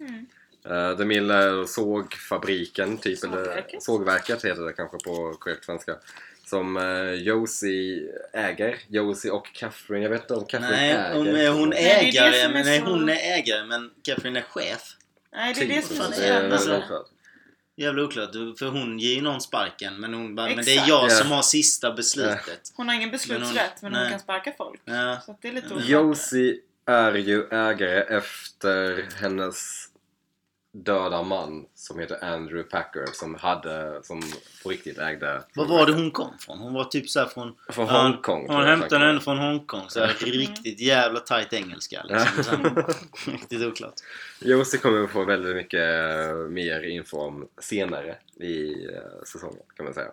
Mm. Uh, The Mill är sågfabriken typ, eller Sågverket. sågverket heter det kanske på korrekt svenska. Som uh, Josie äger. Josie och Catherine, jag vet inte om Catherine Nej, äger. är hon Nej, det är det ägare, som är men nej, så- hon är ägare men Catherine är chef. Nej, det är det Typ. som är så Det väldigt oklart. Jävla oklart, för hon ger ju någon sparken men hon bara, men det är jag Ja. som har sista beslutet. Hon har ingen beslutsrätt men hon nej. kan sparka folk. Ja. Så att det är lite oklart. Josie är ju ägare efter hennes döda man som heter Andrew Packer som hade, som på riktigt ägde Var var det hon kom från? Hon var typ såhär från... Från Hongkong. Hon hämtade henne från Hongkong. Så riktigt jävla tight engelska <laughs> liksom. Riktigt oklart. Josie kommer vi få väldigt mycket mer info om senare i eh, säsongen kan man säga.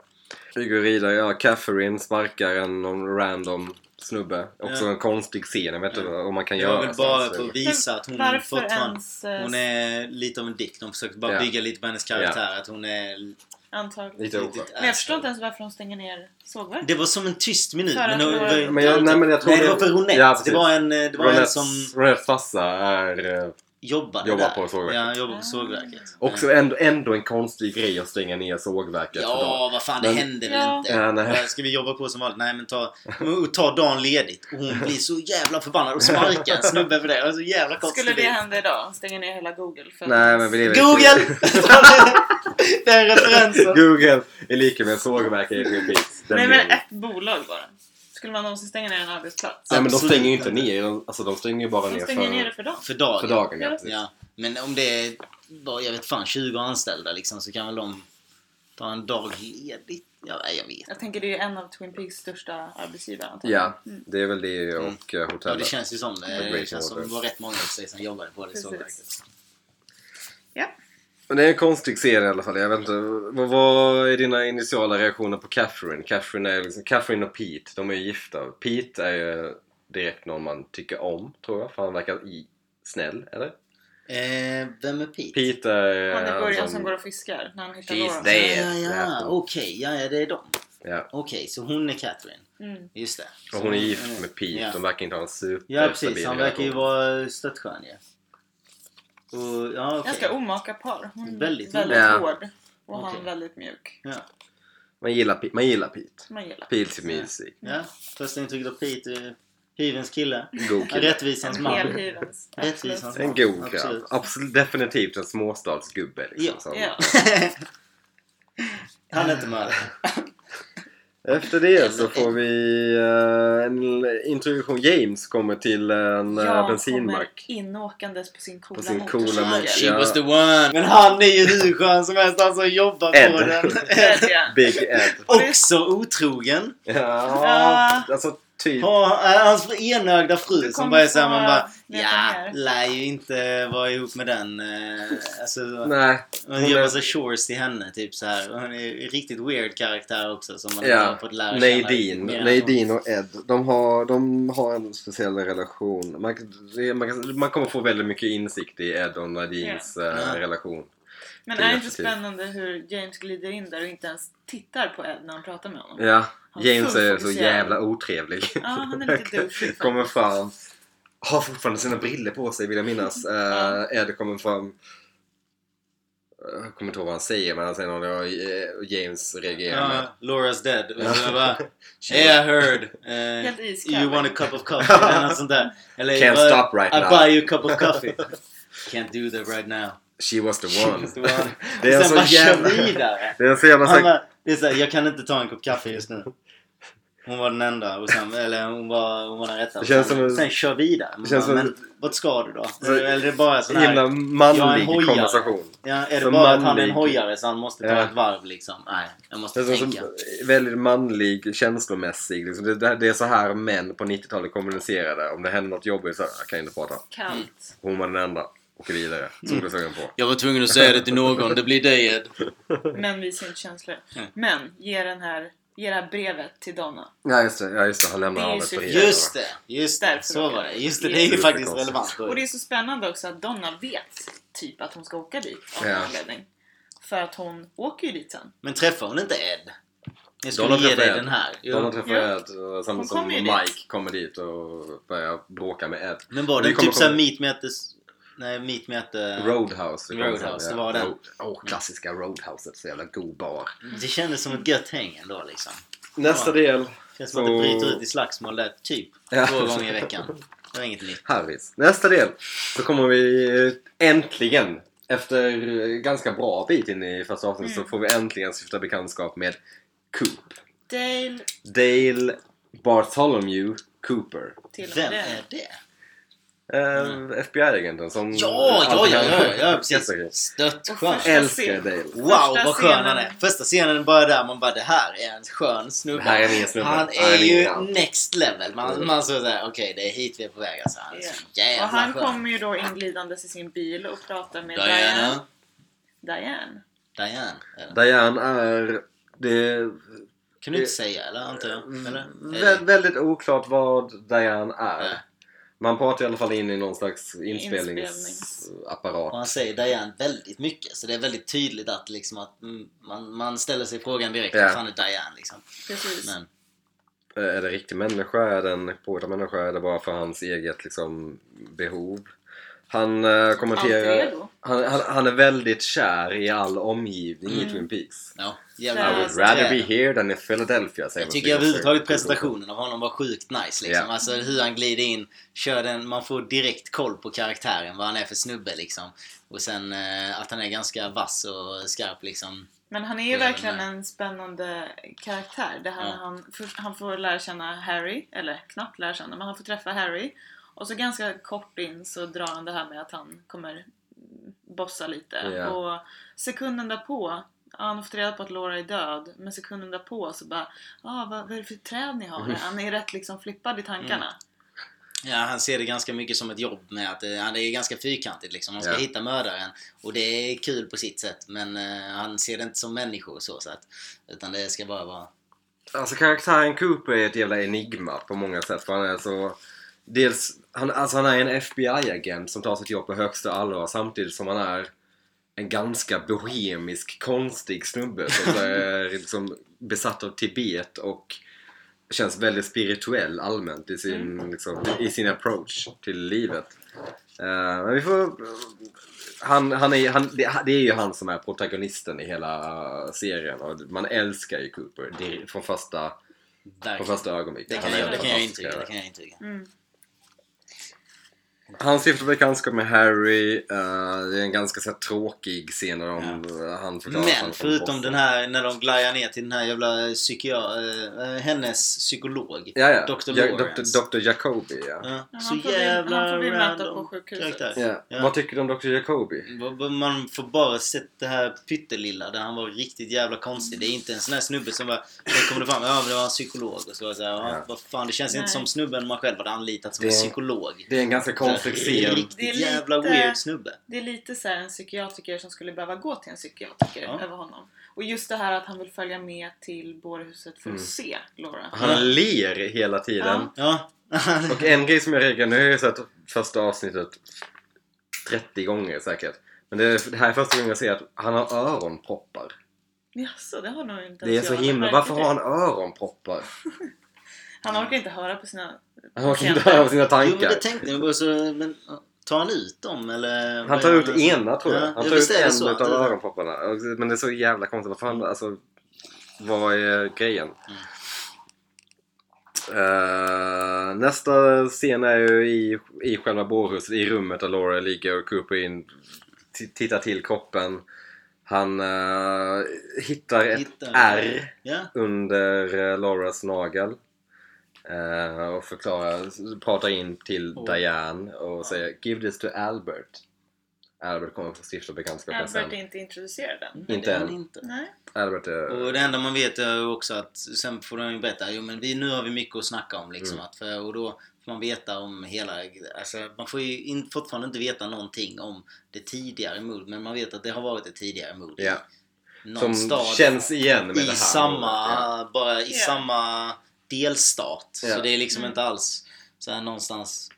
Vi går vidare, ja Catherine sparkar en någon random snubbe. Också Ja. en konstig scen, jag vet inte Ja. om man kan Jag göra vill så. bara Så- få visa att hon Varför fortfarande... ens eh, Hon är lite av en dick. De försöker bara Ja. bygga lite på hennes karaktär. Att hon är antagligen? Lite litet Men jag förstår inte ens varför de stänger ner sågverket. Det var som en tyst minut. För att Men, det var- Men jag- nej, men jag tror nej, det var för Ronette. Ja, det var en, det var en Ronettes, som Ronettes farsa är jobbade Jobbar där. på sågverket. Ja, jobbar på Ah. sågverket. också ändå, ändå en konstig grej att stänga ner sågverket. Ja, vad fan, det Men- hände väl Ja. inte? Ja, nej. Ska vi jobba på som vanligt? Nej, men ta, <laughs> ta dagen ledigt. Och hon blir så jävla förbannad och sparkar en snubbe för det. Det så jävla konstigt. Skulle det hända idag? Stänga ner hela Google? För Nej, men i- Google! <laughs> <laughs> Den referensen. Google är lika med sågverk i Nej men ett bolag bara. Skulle man någonsin stänga ner en arbetsplats? Nej men de Absolut stänger ju inte inte. ner, de- alltså de stänger ju bara De ner stänger ner det för, för dagen. För dagen. för dagen. Ja, Ja. precis. Ja, men om det är bara, jag vet fan, 20 anställda liksom så kan väl de ta en dag ledigt? Ja, nej, jag vet. Jag tänker det är en av Twin Peaks största arbetsgivare antagligen. Ja, Mm. det är väl det och Mm. eh, Ja, det hotellet. känns ju som det. The Det Great känns som Order. det var rätt många av sig som jobbade på det Precis. sågverket. Ja. Men det är en konstig serie i alla fall. Jag vet inte, vad, vad är dina initiala reaktioner på Catherine? Catherine, är liksom, Catherine och Pete, de är ju gifta. Pete är ju direkt någon man tycker om, tror jag. För han verkar i, snäll, eller? Eh, vem är Pete? Pete är Han han början som går och fiskar när han hittar dead. Ja, ja, ja. Ja. Okej, ja, ja, det är de. Ja. Okej, så hon är Catherine. Mm. Just det. Och hon är gift med Pete. Ja, De verkar inte ha en super ja precis. Han verkar ju vara störtskön ju. Och, ja, okej. Ganska omaka par. Hon är Väldigt väldigt omaka. hård. Och Okej. han väldigt mjuk. Ja. Man gillar, Pete- man gillar Pete. Man gillar Pete Music. ja. Första intrycket av Pete är hyvens kille. God kille. Rättvisans En man. helhyvens. Rättvisans Absolut. En god grabb. Absolut. Absolut. Definitivt en småstadsgubbe. Liksom, Ja. som- Ja. <laughs> Han är inte mördare. <laughs> Efter det så får vi eh, en introduktion. James kommer till en uh, Jag kommer bensinmack. inåkandes på sin coola På sin coola motorcykel. motor- She Ja. was the one. Men han är ju hur skön som helst. Han som jobbar Ed. på den. Ed, ja. Big Ed. Också otrogen. Ja, Ja. alltså typ. Ha, hans enögda fru Du som bara är såhär, man bara Ja, mer." lär ju inte vara ihop med den. eh, Alltså, Nej. man gör massa chores till henne typ så här. Hon är en riktigt weird karaktär också som man inte har Ja, fått lära känna Nadine. Nadine och Ed. De har, de har en speciell relation. Man, man, man kommer få väldigt mycket insikt i Ed och Nadines Ja. relation. Men är det inte spännande hur James glider in där och inte ens tittar på Ed när han pratar med honom? Ja, Han James är så jävla otrevlig. Ja, han är lite <laughs> douchey kommer fram. Har fortfarande sina briller på sig vill jag minnas. <laughs> Ja. Uh, Ed kommer fram. Jag kommer inte ihåg vad han säger men han säger något och eh, James reagerar med. Ja, Laura's dead. Och så bara, hey I heard. Uh, you want a cup of coffee? <laughs> Eller något sånt där. Eller Can't stop right I now. buy you a cup of coffee. Can't do that right now. She was the one. Det var- <laughs> Det är Sen bara jävla... kör vidare. Det är så jävla... Han så- bara, det är så här, jag kan inte ta en kopp kaffe just nu. Hon var den enda, och sen, eller hon var, hon var den rätta. Det känns sen, som en- sen kör vidare. Man det känns bara, som- men vad ska du då? Så- eller är det bara sån här... Himla Jag är manlig konversation. Ja, är det så bara att han är manlig. en hojare så han måste ta Ja. ett varv liksom? Nej, jag Det måste är så, tänka. så, väldigt manlig, känslomässig. Liksom. Det, det, det är så här män på 90-talet kommunicerade. Om det händer något jobbigt så jag kan inte prata. Kallt. Hon var den enda. Åker vidare. Solglasögon på. Jag var tvungen att säga det till någon, det blir dig Ed. Men visar inte känslor. Mm. Men ge, den här, ge det här brevet till Donna. Ja just det, ja, just det. han lämnar Det så på. Heden. Just det, just det. Så var det. Just det, Det det är ju faktiskt relevant. Och det är så spännande också att Donna vet typ att hon ska åka dit av Ja. någon anledning. För att hon åker ju dit sen. Men träffar hon inte Ed? Jag skulle Donna ge träffar dig Ed. den här. Jo. Har träffat Ja. Ed samtidigt som kommer Mike dit. kommer dit och börjar bråka med Ed. Men var det kommer typ såhär komma- meet me at the... Nej, meet me at the... Roadhouse. det Roadhouse, det var den. Road- Åh, klassiska Roadhouset. Så jävla god bar. Det kändes som ett gött häng ändå liksom. Nästa Ja. del. Känns som att det bryter ut i slagsmål där, typ. Ja. Två gånger i veckan. Det var inget nytt. Harris. Nästa del. Så kommer vi äntligen. Efter ganska bra bit in i första avsnittet Mm. så får vi äntligen stifta bekantskap med Coop. Dale Dale Bartholomew Cooper. Vem med är det? Uh, FBI-agenten som... Ja, ja, ja, ja, ja, precis. Störtskön. Älskar scen- Dale. Wow, Första vad skön han är. Första scenen bara där, man bara det här är en skön snubbe. Här är min snubbe. Han är ju next level. Man, Mm. man så såhär, okej det är hit vi är på väg alltså. Han är så Ja. jävla Och han skön. kommer ju då inglidandes i sin bil och pratar med Diane. Diana. Diane. Diane. Diane är... Det Kan du inte säga eller? Antar jag? Eller? Vä- väldigt oklart vad Diane är. Man pratar i alla fall in i någon slags Inspelning. Och inspelningsapparat. han säger Diane väldigt mycket. Så det är väldigt tydligt att, liksom, att mm, man, man ställer sig frågan direkt. Ja. Vad fan är Diane liksom? Precis. Men, Eh, Är det riktig människa? Är det en påhittad människa? Är det bara för hans eget liksom, behov? Han eh, kommenterar... Han, han, han är väldigt kär i all omgivning i Mm. Twin Peaks. ja. I I would rather be here than in Philadelphia säger Jag tycker överhuvudtaget presentationen av honom var sjukt nice liksom. Ja. Alltså hur han glider in, kör den, man får direkt koll på karaktären, vad han är för snubbe liksom. Och sen eh, att han är ganska vass och skarp liksom. Men han är ju verkligen en spännande karaktär. Det här Ja. han, han får lära känna Harry, eller knappt lära känna, men han får träffa Harry. Och så ganska kort in så drar han det här med att han kommer mm, bossa lite. Ja. Och sekunden därpå, ja, han har fått reda på att Laura är död, men sekunden därpå så bara ah, vad, vad är det för träd ni har? Han är rätt liksom flippad i tankarna. Ja, han ser det ganska mycket som ett jobb med att eh, han är ganska fyrkantigt liksom. Han ska Ja. hitta mördaren. Och det är kul på sitt sätt. Men eh, han ser det inte som människor så sätt. Utan det ska bara vara... Alltså karaktären Cooper är ett jävla enigma på många sätt. För han är så... Dels, han, alltså han är en FBI-agent som tar sitt jobb på högsta allvar samtidigt som han är en ganska bohemisk, konstig snubbe som <laughs> är liksom besatt av Tibet och känns väldigt spirituell allmänt i sin, liksom, i sin approach till livet. Eh, men vi får... han, han är, han, det, det är ju han som är protagonisten i hela serien och man älskar ju Cooper det, från första, från första ögonblick. Det Han kan, är jag, det, kan jag intyga, det kan jag intyga. Mm. Han stiftar bekantskap med Harry. eh, det är en ganska så här, tråkig scen där de, han förklarar Men förutom den här när de glajar ner till den här jävla psykia- äh, hennes psykolog. Ja, ja. Dr. Ja, Lawrence. Dr. Dr. Jacobi, ja. Ja, Ja, så får jävla han får random på sjukhuset. karaktär. Ja. Ja. Vad tycker du om Dr. Jacobi? Man får bara sett det här pyttelilla där han var riktigt jävla konstig. Det är inte en sån här snubbe som bara... Sen kommer det fram, ja det var en psykolog och så så här, ja, Ja. vad fan det känns Nej. inte som snubben man själv hade anlitat som en Det- psykolog. Det är en ganska konstig scen. Riktigt Det är jävla lite- weird snubbe. Det är lite så här en psykiatriker som skulle behöva gå till en psykiatriker Ja. över honom. Och just det här att han vill följa med till bårhuset för att Mm. se Laura. Han ler hela tiden. Ja. Och en grej som jag reagerar, nu har jag sett första avsnittet 30 gånger säkert. Men det, är, det här är första gången jag ser att han har öronproppar. Jaså, det har nog inte Det är så himla... Varför det. har han öronproppar? <laughs> Han orkar inte höra på sina Han har inte höra sina Jo men tankar. det tänkte jag så, men tar han ut dem eller? Han tar ut ena tror jag. Ja, Han tar ut en så. utav Det- öronpropparna. Och- Men det är så jävla konstigt. Vad fan, alltså... Vad är grejen? Eh, nästa scen är ju i, i själva bårhuset, i rummet där Laura ligger och Cooper in, tittar till kroppen. Han eh, hittar ett Hittar- R Ja. under uh, Lauras nagel. Eh, och förklarar, pratar in till Oh. Diane och säger Give this to Albert. Albert kommer få stifta bekantskap Albert är sen. inte introducerad än. Inte är än. inte. Nej. Albert är... Och det enda man vet är ju också att sen får de ju berätta, jo men vi, nu har vi mycket att snacka om liksom. Mm. Att för, och då får man veta om hela, alltså man får ju in, fortfarande inte veta någonting om det tidigare mod men man vet att det har varit ett tidigare mod Ja. någon Som stad känns igen med i det här. samma, Ja. bara i Ja. samma delstat. Ja. Så det är liksom Mm. inte alls så här någonstans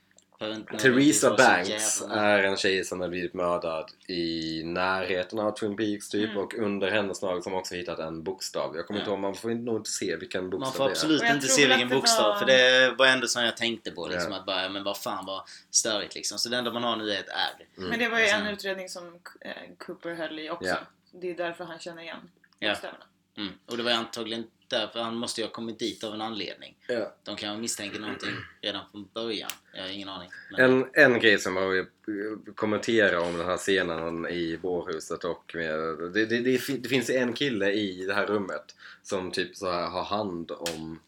Theresa Banks är en tjej som har blivit mördad i närheten av Twin Peaks typ Mm. och under hennes nagel har man också hittat en bokstav. Jag kommer Ja. inte ihåg, man får nog inte se vilken bokstav Man får det är. absolut inte se vilken bokstav var- för det var ändå som jag tänkte på liksom Ja. att bara, men vad fan vad störigt liksom. Så det enda man har nu är ett R. Mm. Men det var ju en utredning som eh, Cooper höll i också. Ja. Det är därför han känner igen Ja. bokstäverna. Mm. Och det var antagligen därför han måste ju ha kommit dit av en anledning. Ja. De kan ha misstänkt någonting redan från början. Jag har ingen aning. Men, En, en grej som jag vill kommentera om den här scenen i bårhuset och med, det, det, det, det finns en kille i det här rummet som typ så här har hand om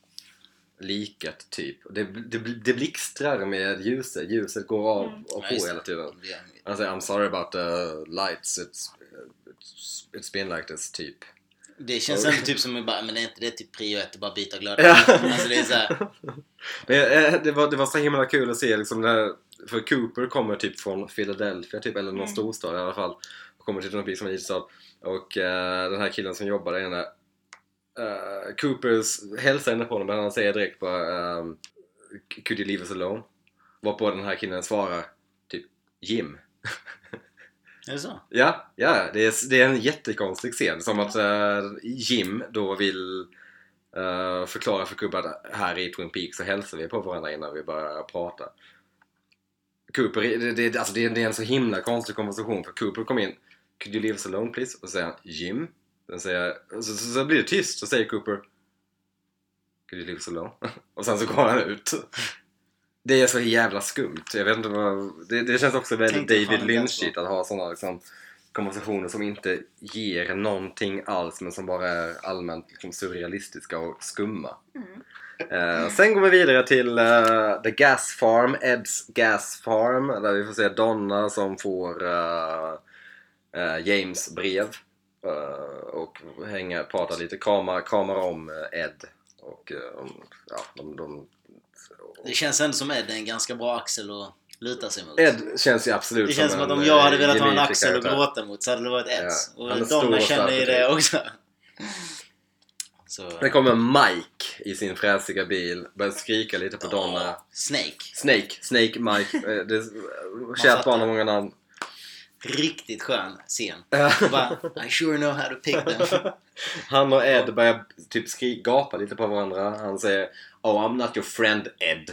liket typ. Det, det, det blixtrar med ljuset, ljuset går av Mm. och på hela tiden. Han säger I'm sorry about the lights, it's, it's, it's been like this typ. Det känns ändå typ som att bara, men är inte det typ prio ett att bara byta glödare? Ja. Alltså det är såhär, <laughs> Men eh, det var, det var så himla kul att se liksom här, för Cooper kommer typ från Philadelphia typ, eller någon Mm. storstad i alla fall. Och kommer till någon by som är en liten stad. Och eh, den här killen som jobbar där inne, uh, Coopers hälsar henne på honom men han säger direkt på ehm, Could you leave us alone? Varpå den här killen svarar typ Jim. <laughs> är det så? Ja, ja det, är, det är en jättekonstig scen. Som att eh, Jim då vill eh, förklara för Cooper att här i Twin Peaks så hälsar vi på varandra innan vi börjar prata. Cooper, det, det, alltså det, det är en så himla konstig konversation för Cooper kom in Could you leave us alone please? Och så säger han Jim. Sen säger, så, så, så blir det tyst så säger Cooper Could you leave us alone? <laughs> och sen så går han ut. Det är så jävla skumt. Jag vet inte vad... Det, det känns också väldigt fan David Lynchigt att ha sådana liksom, konversationer som inte ger någonting alls men som bara är allmänt liksom, surrealistiska och skumma. Mm. Eh, sen går vi vidare till eh, The Gas Farm, Eds Gas Farm där vi får se Donna som får eh, James brev och hänger, pratar lite, kramar, kramar om Ed och ja, de, de Det känns ändå som Ed är en ganska bra axel att luta sig mot. Ed känns ju absolut det känns som att om jag hade eh, velat ha en axel att gråta mot så hade det varit Eds. Ja, Och Donna känner ju det också. Så, Det kommer Mike i sin fräsiga bil, börjar skrika lite på Donna. Snake. Snake, Snake Mike. Eh, kärt barn har många namn. Riktigt skön scen. Och bara, I sure know how to pick them. <laughs> Han och Ed börjar typ skri- gapa lite på varandra. Han säger Oh I'm not your friend Ed.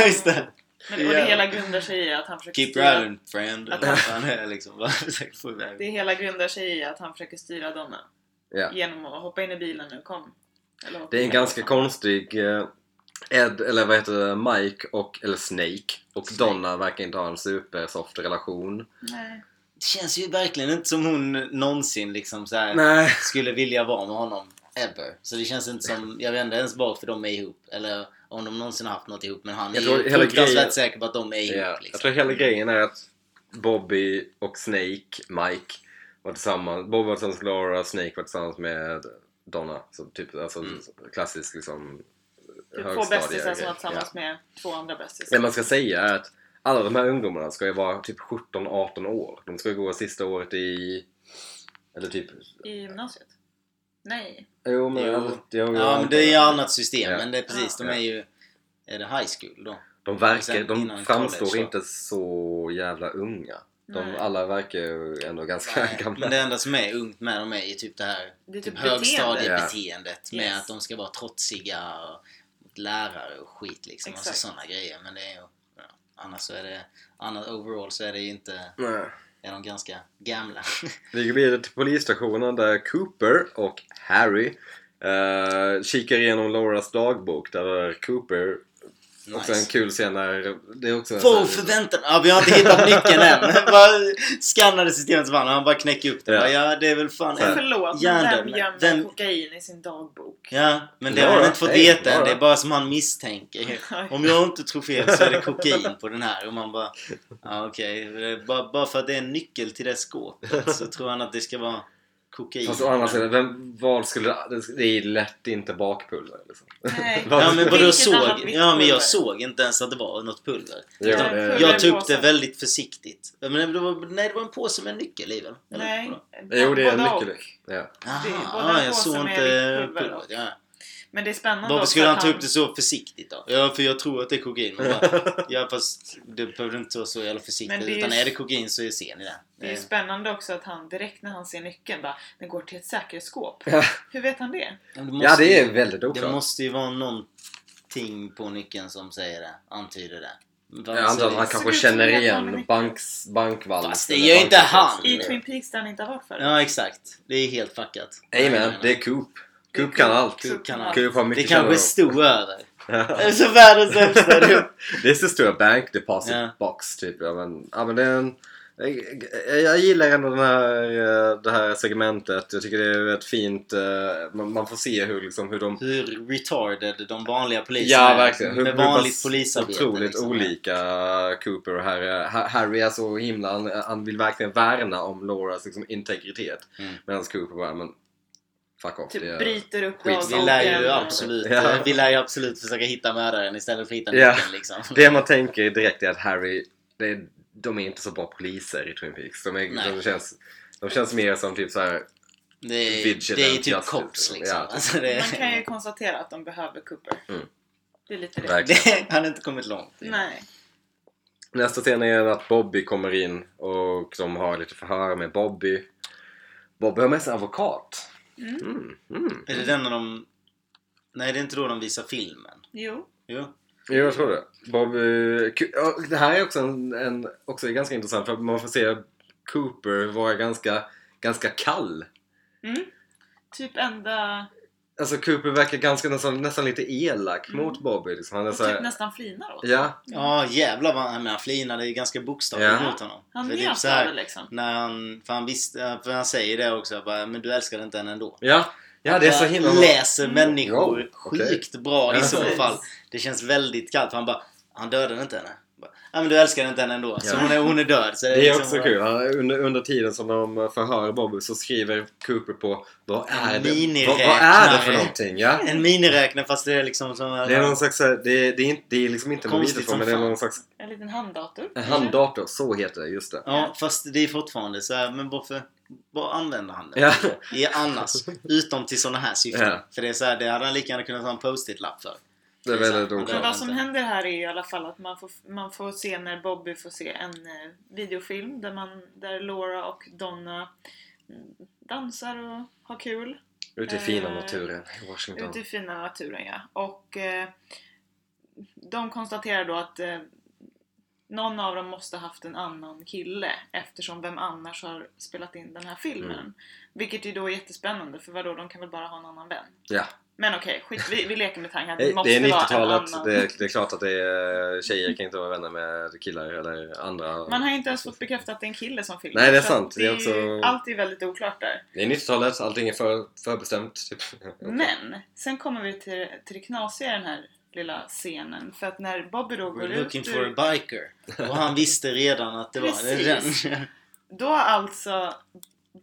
<laughs> Just det. Men, och det hela grundar sig i att han försöker Keep styra... friend. Att Eller <laughs> vad han är liksom. Det hela grundar sig i att han försöker styra Donna. Ja. Genom att hoppa in i bilen nu, kom. Det är en ganska konstig eh, Ed, eller vad heter det, Mike och, eller Snake och Snake. Donna verkar inte ha en supersoft relation. Nej. Det känns ju verkligen inte som hon någonsin liksom så här Nej. skulle vilja vara med honom. Ever. Så det känns inte som, jag vet inte ens varför de är ihop. Eller om de någonsin har haft något ihop. Men han är Jag tror ju fruktansvärt grejen- säker på att de är ihop. Ja, jag liksom. tror hela grejen är att Bobby och Snake, Mike, var tillsammans. Bobby var tillsammans med Laura, Snake var tillsammans med Donna. Så typ alltså Mm. klassisk liksom Typ två bästisar som var ja. tillsammans med två andra bästisar. Det man ska säga är att alla de här ungdomarna ska ju vara typ 17-18 år. De ska ju gå sista året i... Eller typ... I gymnasiet? Nej. Jo men... Jo. alltså, jo, Ja, men det är ju annat system. Ja. Men det är precis, de Ja. är ju... Är det high school då? De verkar... De framstår college, inte så jävla unga. De, Nej. alla verkar ju ändå ganska Nej, gamla. men det enda som är ungt med dem är ju typ det här Det är typ typ beteende. högstadiebeteendet med Yes. att de ska vara trotsiga och mot lärare och skit liksom. Alltså Exakt. sådana grejer. Men det är ju... Annars så är det... Annars overall så är det ju inte... Nej. Är de ganska gamla. Vi går vidare till polisstationen där Cooper och Harry eh, kikar igenom Lauras dagbok där Cooper Också en nice. kul scen när det är också en Få sån- förväntan! Ja, vi har inte hittat nyckeln än. <laughs> bara skannade systemet så fan han bara knäcker upp det. Ja. Ja, ja det är väl fan... Förlåt, men vem gömmer vem- kokain i sin dagbok? Ja, men det Laura, har han inte fått veta än. Det är bara som han misstänker. <laughs> Om jag inte tror fel så är det kokain på den här. Och man bara... Ja, okej. Det är Bara, bara för att det är en nyckel till det skåpet så tror han att det ska vara kokain. Fast å andra sidan, vem, vad skulle det... Det är lätt inte bakpulver liksom. Nej. <laughs> Ja men vadå såg? Ja men jag såg inte ens att det var något pulver. Utan det- jag tog upp det väldigt försiktigt. Men det var, nej det var en påse med en nyckel i väl? Nej. Jo, det är och. mycket Ja. Det både en ja, jag såg inte pulvret. Ja. Men det är spännande Varför skulle han ta upp det så försiktigt då? Ja, för jag tror att det är kokain. Men bara, <laughs> ja, fast det behöver inte vara så jävla Men försiktigt. det är ju- Utan är det kokain så ser ni det. Det är ju spännande också att han direkt när han ser nyckeln bara Den går till ett säkerhetsskåp. Ja. Hur vet han det? Men ja, det är ju- väldigt Det oklart. måste ju vara någonting på nyckeln som säger det. Antyder det. Jag antar att han kanske känner igen banks, bankvalv. Fast det gör inte han. I Twin Peaks där han inte har varit förut. Ja, exakt. Det är helt fuckat. Men, nej, det är Coop. Är Coop kan allt. Coop kan allt. Har Det kanske stod över. Det är så världens sämsta. <laughs> Det är så stor bank deposit Ja. box typ. Ja men, ja, men det är en, jag, jag gillar ändå den här, eh, det här segmentet. Jag tycker det är ett fint... eh, Man, man får se hur, liksom, hur de... Hur retarded de vanliga poliserna Ja är verkligen. Hur, Med vanligt polisarbete. Otroligt liksom. olika Cooper och Harry. Ha- Harry är så himla... Han, han vill verkligen värna om Lauras liksom, integritet. Mm. Medan Cooper bara, men... Fuck off. Typ bryter upp Skit. Vi lär ju dagboken. absolut, Ja. vi lär ju absolut försöka hitta mördaren istället för att hitta Ja. nyckeln liksom. <laughs> Det man tänker direkt är att Harry, det är, de är inte så bra poliser i Twin Peaks. De, är, de, känns, de känns mer som typ så här. Det är, det är ju typ cops liksom. ja. Alltså det, Man kan ju konstatera att de behöver Cooper. Mm. Det är lite det. <laughs> Det, han har inte kommit långt. Nej. Nästa scen är att Bobby kommer in och de har lite förhör med Bobby. Bobby har med sig advokat. Mm. Mm. Är det den när de... Nej, det är inte då de visar filmen. Jo. Jo. Jo, jag tror det. Ku- ja, det här är också, en, en, också ganska intressant för man får se Cooper vara ganska, ganska kall. Mm. Typ enda... Alltså Cooper verkar ganska nästan, nästan lite elak Mm. mot Bobby. Liksom. Han är så här, typ nästan flinar åt Ja, Ja, jävlar vad han, men han flinade ju ganska bokstavligt Ja. mot honom. Han För njöt så här, liksom. när han, för han visste, för han säger det också, bara, men du älskade inte henne ändå. ja, ja det är så Han himla... läser Mm. människor okej. sjukt bra i så fall. Det känns väldigt kallt. för Han bara, han dödade inte henne. Ja men du älskade inte henne ändå. Så Ja. hon är, hon är död. Så Det är liksom också bara- kul. Han, under, under tiden som de förhör Bobby så skriver Cooper på vad är En det, vad, vad är det för någonting? Ja? En miniräknare fast det är liksom som... Det är någon slags, här- det är, det är, inte, det är liksom inte Konstigt mobiltelefon men det är någon slags En liten handdator. en handdator, så heter det, just det. Ja fast det är fortfarande så här, men varför... Vad använder han det Ja. I annars? Utom till såna här syften. Ja. För det är så här, det hade han lika gärna kunnat ha en post-it-lapp för. Det är väldigt sant. Men oklart. vad som händer här är i alla fall att man får, man får se när Bobby får se en eh, videofilm där, man, där Laura och Donna dansar och har kul. Ute i fina Eh, naturen i Washington. Ute i fina naturen ja. Och eh, de konstaterar då att eh, någon av dem måste ha haft en annan kille eftersom vem annars har spelat in den här filmen? Mm. Vilket ju då är jättespännande för vadå, de kan väl bara ha en annan vän? Ja. Men okej, skit, vi, vi leker med tanken att Det det måste det är vara en 90-talet, annan. det, är- det är klart att det är, tjejer kan inte vara vänner med killar eller andra. Man har ju inte ens fått bekräftat att det är en kille som filmar. Nej, det är sant. Det är också- Allt är väldigt oklart där. Det är 90-talet, allting är för, förbestämt. Typ. <laughs> Men, sen kommer vi till, till det knasiga i den här lilla scenen. För att när Bobby då går We're ut looking for ur... a biker. Och han visste redan att det var Precis. den. <laughs> Då har alltså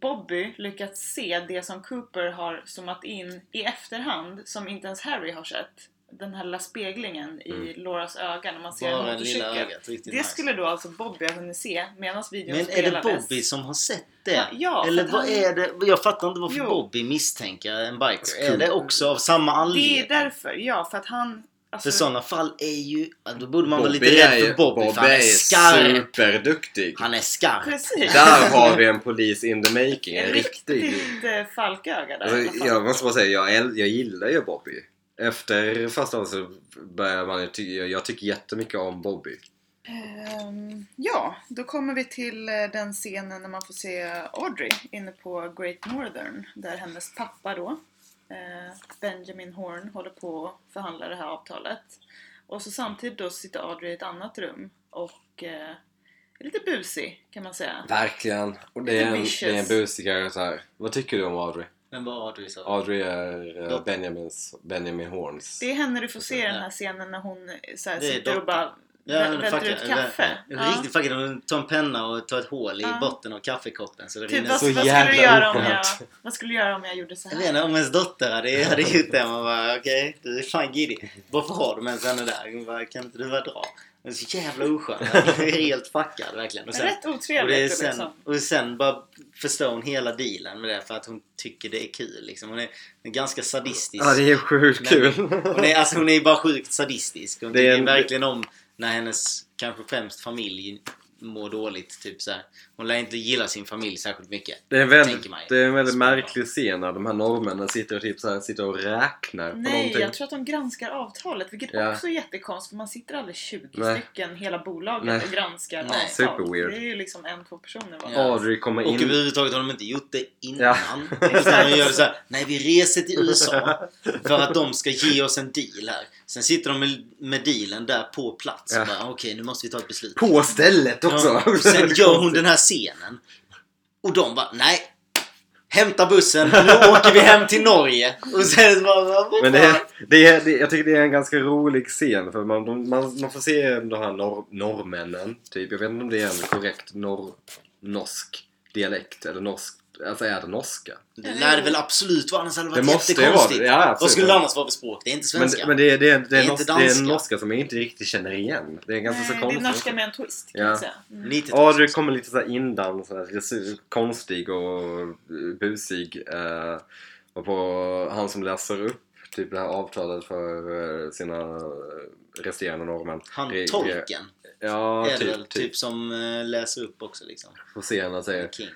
Bobby lyckats se det som Cooper har zoomat in i efterhand som inte ens Harry har sett. Den här lilla speglingen i Mm. Lauras öga när man ser en Bara lilla motorcykel. Det nice. skulle då alltså Bobby ha hunnit se medan videon Men är det spelades. Bobby som har sett det? Ja, ja, Eller vad han- är det? Jag fattar inte varför Jo. Bobby misstänker en biker. Alltså, Är det också av samma Det är anledning? därför, ja, för att han... Alltså, För sådana fall är ju... Då borde man vara lite rädd är, för Bobby, Bobby för han är är skarp. superduktig. Han är skarp. Precis. Där har vi en polis in the making. En riktig... riktigt eh, falköga där Alltså, jag måste bara säga, jag, äl- jag gillar ju Bobby. Efter första så börjar man ju ty- jag tycker jättemycket om Bobby. Ehm, ja, då kommer vi till eh, den scenen när man får se Audrey inne på Great Northern där hennes pappa då, Benjamin Horn, håller på att förhandla det här avtalet. Och så samtidigt då sitter Audrey i ett annat rum och eh, är lite busig kan man säga. Verkligen. Och det är en, det är en busigare så här. Vad tycker du om Audrey? Men vad har du sagt? Audrey är Dotter. Benjamins, Benjamin Horns. Det är henne du får se i den här scenen när hon eh, så här, sitter och bara Ja, välter ut kaffe. Ja. Riktigt fucking. Hon tar en penna och tar ett hål i Ja. botten av kaffekoppen så det Typ, rinner. vad, så vad, skulle jävla du göra om jag, vad skulle du göra om jag gjorde så Jag här? vet inte, om ens dotter hade, hade gjort det. Man bara okej, du är fan giddy. Varför har du ens henne där? Hon bara, kan inte du bara dra? Det är så jävla oskön. Jag är helt fuckad verkligen. Och sen, Rätt och, det är otrevligt sen, liksom. och sen bara förstår hon hela dealen med det för att hon tycker det är kul. Liksom. Hon är, är ganska sadistisk. Ja, det är sjukt kul. Hon är, alltså, hon är bara sjukt sadistisk. Hon Det är tycker en- verkligen om när hennes kanske främst familj mår dåligt. Typ så här. Hon lär inte gilla sin familj särskilt mycket. Det är en väldigt, det är en väldigt märklig scen när de här norrmännen sitter och, typ så här, sitter och räknar på Nej, någonting. jag tror att de granskar avtalet, vilket Ja. också är jättekonstigt för man sitter aldrig 20 Nej. stycken, hela bolaget, Nej. och granskar Nej. avtal. Super-weird. Det är ju liksom en, två personer va? Ja. Audrey kommer Och in... överhuvudtaget har de inte gjort det innan. Ja. Utan de gör det så här, nej vi reser till USA <laughs> för att de ska ge oss en deal här. Sen sitter de med, med dealen där på plats och Ja. bara okej nu måste vi ta ett beslut. På stället också! Ja, och sen gör hon den här scenen. Och de bara nej. Hämta bussen, nu åker vi hem till Norge. Och sen bara Men det är, det är, det, jag tycker det är en ganska rolig scen för man, man, man får se de här norr, norrmännen. Typ. Jag vet inte om det är en korrekt norr, norsk dialekt eller norsk. Alltså är det norska? Det lär det väl absolut vara, annars hade det varit Det måste vara jättekonstigt. det. Ja. Vad skulle det annars vara för språk? Det är inte Men, svenska. men det, är- det, är- det, Det är är inte norsk, det är norska som jag inte riktigt känner igen. Det är ganska Nej, så det är konstigt. norska med en twist kan Ja. man säga. Mm. Lite Audrey kommer lite såhär indan, så här, konstig och eh, busig. Eh, och på han som läser upp typ det här avtalet för eh, sina resterande norrmän. Han Det- tolken Ja, är det väl typ, typ, typ. som eh, läser upp också liksom. Får se när han säger King.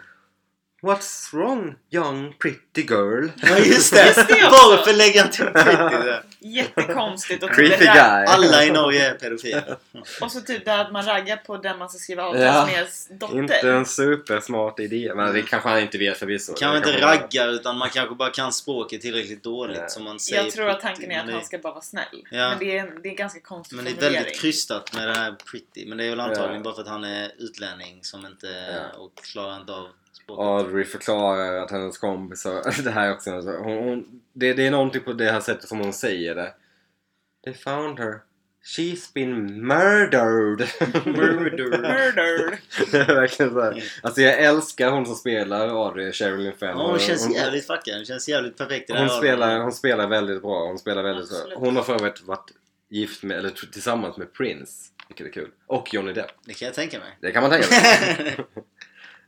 What's wrong young pretty girl? Ja just det! Just det. Varför lägger han till pretty där? Jättekonstigt. Och, där- guy! Alla i Norge är pedofiler. och så typ det att man raggar på den man ska skriva avtal Ja. med dotter. Inte en supersmart idé, men det kanske han inte vet förvisso. Kan Det inte ragga utan man kanske bara kan språket tillräckligt dåligt Ja. som man säger Jag tror att pretty, tanken är att han ska bara vara snäll. Ja. Men det är en, det är en ganska konstig Men det är väldigt krystat med det här pretty. Men det är väl antagligen Ja. bara för att han är utlänning som inte Ja. och klarar inte av. Audrey förklarar att hennes kompisar... <laughs> Det här är också... Hon, hon, det, det är någonting på det här sättet som hon säger det. They found her. She's been murdered. <laughs> Murdered. Murdered! <laughs> det är verkligen så här. Alltså jag älskar hon som spelar Audrey, Sherilyn Fenn. Ja, hon känns jävligt fuckad. Hon känns jävligt perfekt i det hon, här spelar, hon spelar väldigt bra. Hon spelar väldigt. Absolut. Hon har för övrigt varit gift med, eller tillsammans med Prince. Vilket är kul. Och Johnny Depp. Det kan jag tänka mig. Det kan man tänka sig.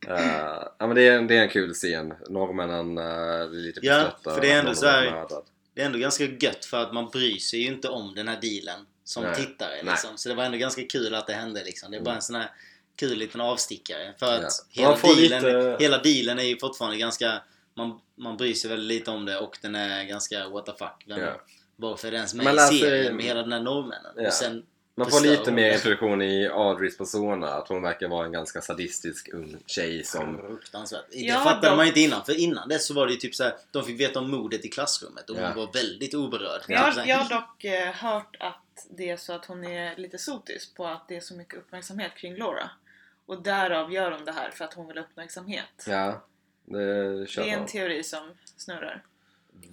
Eh, ja men det är, det är en kul scen. Norrmännen uh, är lite Ja, för det är ändå så här-. Det är ändå ganska gött för att man bryr sig ju inte om den här dealen som Nej. tittare. Nej. Liksom. Så det var ändå ganska kul att det hände. Liksom. Det är bara en sån här kul liten avstickare. För att Ja. hela, dealen, lite- hela dealen är ju fortfarande ganska... Man, man bryr sig väldigt lite om det och den är ganska what the fuck. Vem, Ja. Varför är den ens med Man i serien med hela den här norrmännen? Ja. Och sen Man får lite mer introduktion i Audreys persona. Att hon verkar vara en ganska sadistisk ung tjej som... Fruktansvärt. Det Ja, fattade de- man inte innan. För innan dess så var det ju typ så här, de fick veta om mordet i klassrummet och Ja. hon var väldigt oberörd. Jag, Typ har- här, jag har dock eh, hört att det är så att hon är lite sotisk på att det är så mycket uppmärksamhet kring Laura. Och därav gör hon det här för att hon vill ha uppmärksamhet. Ja, det det är en teori som snurrar.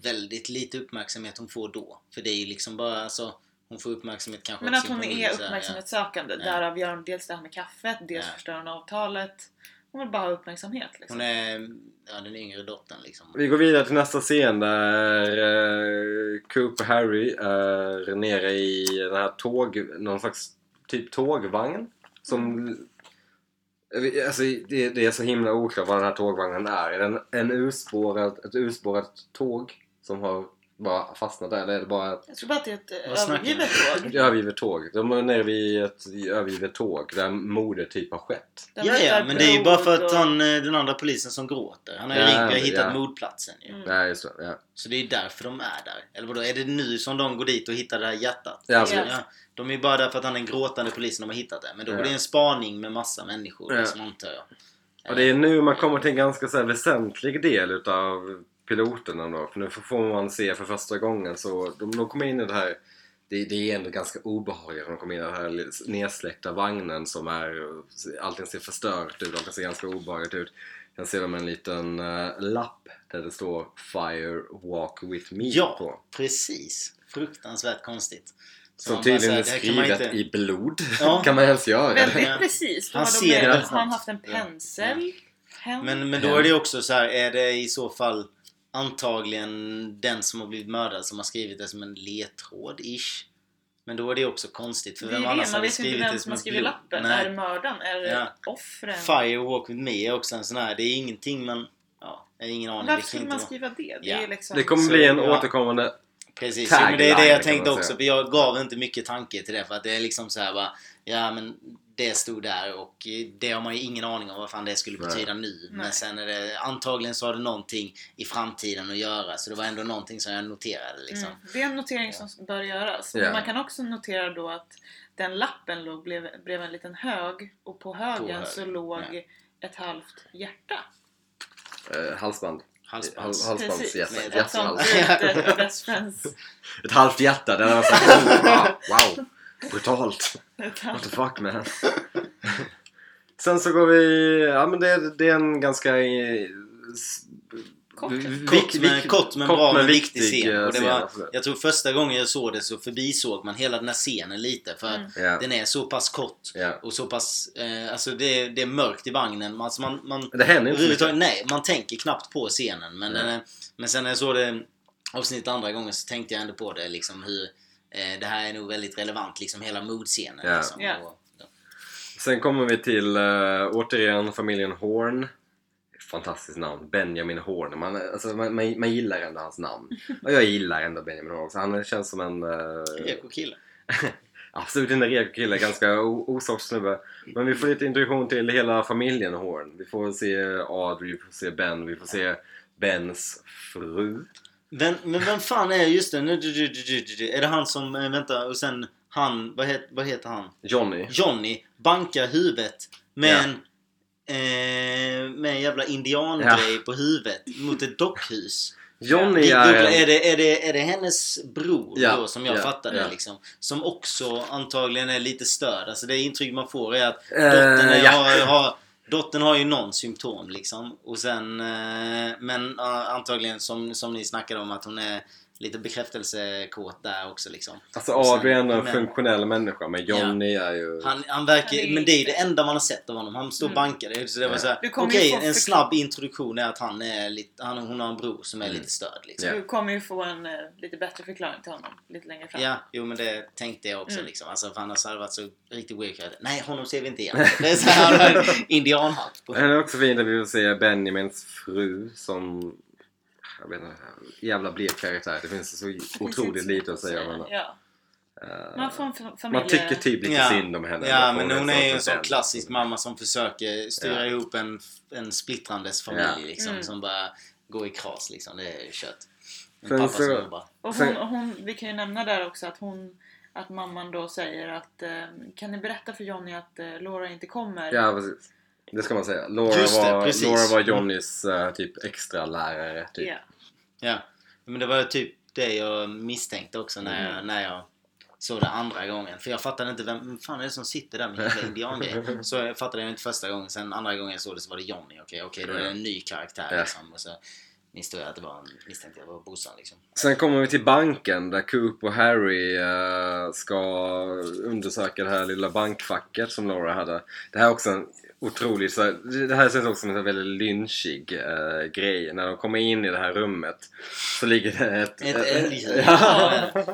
väldigt lite uppmärksamhet hon får då. För det är ju liksom bara alltså, hon får uppmärksamhet kanske Men att hon är uppmärksamhetssökande. Ja. Därav gör hon dels det här med kaffet, dels Ja. förstör hon avtalet. Hon vill bara ha uppmärksamhet liksom. Hon är ja, den yngre dottern liksom. Vi går vidare till nästa scen där eh, Coop och Harry är nere i den här tåg... Någon slags typ tågvagn. Som... Alltså det, det är så himla oklart vad den här tågvagnen är. Är det en, en urspårad, ett urspårat tåg som har bara fastnat där? Eller är det bara ett Jag tror bara att det är ett eh, övergivet tåg. övergivet tåg? De är nere vid ett övergivet tåg där mordet typ har skett. De Ja, ja, men det är ju bara för att han, eh, den andra polisen som gråter. Han har ju Ja, ringt och hittat ja. mordplatsen ju. Mm. Nej, just det. Ja. Så det är ju därför de är där. Eller vadå, är det nu som de går dit och hittar det här hjärtat? Ja, absolut. Ja, de är ju bara där för att han är en gråtande polis som har hittat det. Men då Ja. är det en spaning med massa människor, Ja. liksom, antar jag. Och det är nu man kommer till en ganska så här väsentlig del utav piloterna då. För nu får man se för första gången så de, de kommer in i det här det, det är ändå ganska obehagligt när de kommer in i den här nedsläckta vagnen som är allting ser förstört ut, allting ser ganska obehagligt ut. Sen ser de en liten eh, lapp där det står Fire Walk With Me Ja, på. precis. Fruktansvärt konstigt. Så Som tydligen är skrivet inte- i blod. Ja. <laughs> kan man ens göra det? Väldigt Ja. precis. Då Han har ser de det med, har han haft en pensel? Pen? Men, men då är det också så här, är det i så fall antagligen den som har blivit mördad som har skrivit det som en ledtråd-ish? Men då är det också konstigt, för det är vem annars hade skrivit det som ett skrivit lappen. Nej. Är det mördaren? Är det Ja. offren? Fire Walk With Me är också en sån här, det är ingenting man... Ja, jag har ingen aning. Varför skulle inte man skriva det? Det, Ja. är liksom... Det kommer Så, bli en ja. återkommande... Precis, Tagline, jo, men det är det jag tänkte också. För jag gav inte mycket tanke till det. För att det är liksom så här bara, ja men det stod där och det har man ju ingen aning om vad fan det skulle Nej. betyda nu. Men Nej. sen är det, antagligen så har det någonting i framtiden att göra. Så det var ändå någonting som jag noterade liksom. Mm. Det är en notering som bör göras. Ja. Men man kan också notera då att den lappen låg blev, blev en liten hög och på högen hög, så låg ja. ett halvt hjärta. Eh, halsband. Halsbands. Hals- halsbands- Precis. hjärta- Med Ett best friends. <laughs> Ett halvt hjärta. Det var så <laughs> wow, wow. Brutalt. What the fuck man. Sen så går vi... Ja men det, är- det är en ganska... eh, s- Kort. vik- Kort men, vik- kort men bra men viktig scen. eh, Och det var, jag tror första gången jag såg det så förbisåg man hela den här scenen lite. För att Mm. Ja. den är så pass kort. Ja. Och så pass, eh, alltså det, det är mörkt i vagnen. Alltså man, man, Det händer inte så överhuvudtaget, mycket. nej, man tänker knappt på scenen. Men, Nej. den är, men sen när jag såg det avsnitt andra gången så tänkte jag ändå på det. Liksom hur eh, det här är nog väldigt relevant, liksom hela mood-scenen. Ja. Liksom, och, ja. Sen kommer vi till uh, återigen familjen Horn. Fantastiskt namn. Benjamin Horn. Man, alltså, man, man, man gillar ändå hans namn. <laughs> Och jag gillar ändå Benjamin Horn också. Han känns som en... Uh, Reko kille. <laughs> Absolut inte reko kille, ganska o- osoft snubbe. Men vi får lite introduktion till hela familjen Horn. Vi får se Audrey, vi får se Ben, vi får se Bens fru. Vem, men vem fan är just det? Nu, du, du, du. Är det han som, eh, vänta, och sen han, vad, het, vad heter han? Johnny. Johnny bankar huvudet med en, eh, med en jävla indiangrej på huvudet mot ett dockhus. Johnny Vi googlar, är... är, det, är, det, är det hennes bror Ja, då som jag ja, fattar det ja. liksom? Som också antagligen är lite störd. Alltså det intryck man får är att Eh, dottern, är, ja. har, har, dottern har ju någon symptom liksom. Och sen, eh, men antagligen som, som ni snackade om att hon är lite bekräftelsekåt där också liksom. Alltså Audrey är en men- funktionell människa men Johnny är ju... Han, han verkar, Han är men det är det enda man har sett av honom. Han står Mm. bankar. Så det var Ja. så här, Du kommer okej, en snabb introduktion är att han är lite, han, hon har en bror som är Mm. lite störd liksom. Ja. Du kommer ju få en eh, lite bättre förklaring till honom lite längre fram. Ja, jo men det tänkte jag också Mm. liksom. Alltså, för annars hade det varit så riktigt weird. Nej, honom ser vi inte igen. <laughs> Det är så här, han har en indianhatt på. Det är också fint att vi får se Benjamins fru som... Jag vet inte, jävla blek karaktär. Det finns så otroligt lite att säga om henne. Ja. Eh, Man. Man tycker typ lite Ja. synd om henne. Ja, men hon är ju en sån klassisk mamma som försöker styra Ja. ihop en, en splittrandes familj Ja. liksom. Mm. Som bara går i kras liksom. Det är. En Sen pappa så- som jobbar. Och hon, hon, vi kan ju nämna där också att hon att mamman då säger att eh, kan ni berätta för Johnny att eh, Laura inte kommer? Ja, precis. Det ska man säga. Laura, det, var. Laura var Johnnys eh, typ extra lärare typ. Ja. Ja. Men det var typ det jag misstänkte också när Mm. jag, när jag såg det andra gången. För jag fattade inte vem fan är det som sitter där med hela <laughs> indiangrejen. Så jag fattade det inte första gången. Sen andra gången jag såg det så var det Johnny. Okej, okej då är det en ny karaktär Ja. liksom. Och så misstog jag att det var, misstänkte jag var brorsan liksom. Sen kommer vi till banken där Coop och Harry eh, ska undersöka det här lilla bankfacket som Laura hade. Det här är också en otroligt, så här, det här känns också som en väldigt lynchig eh, grej. När de kommer in i det här rummet så ligger det ett... Ett eh, älgdjur. ja.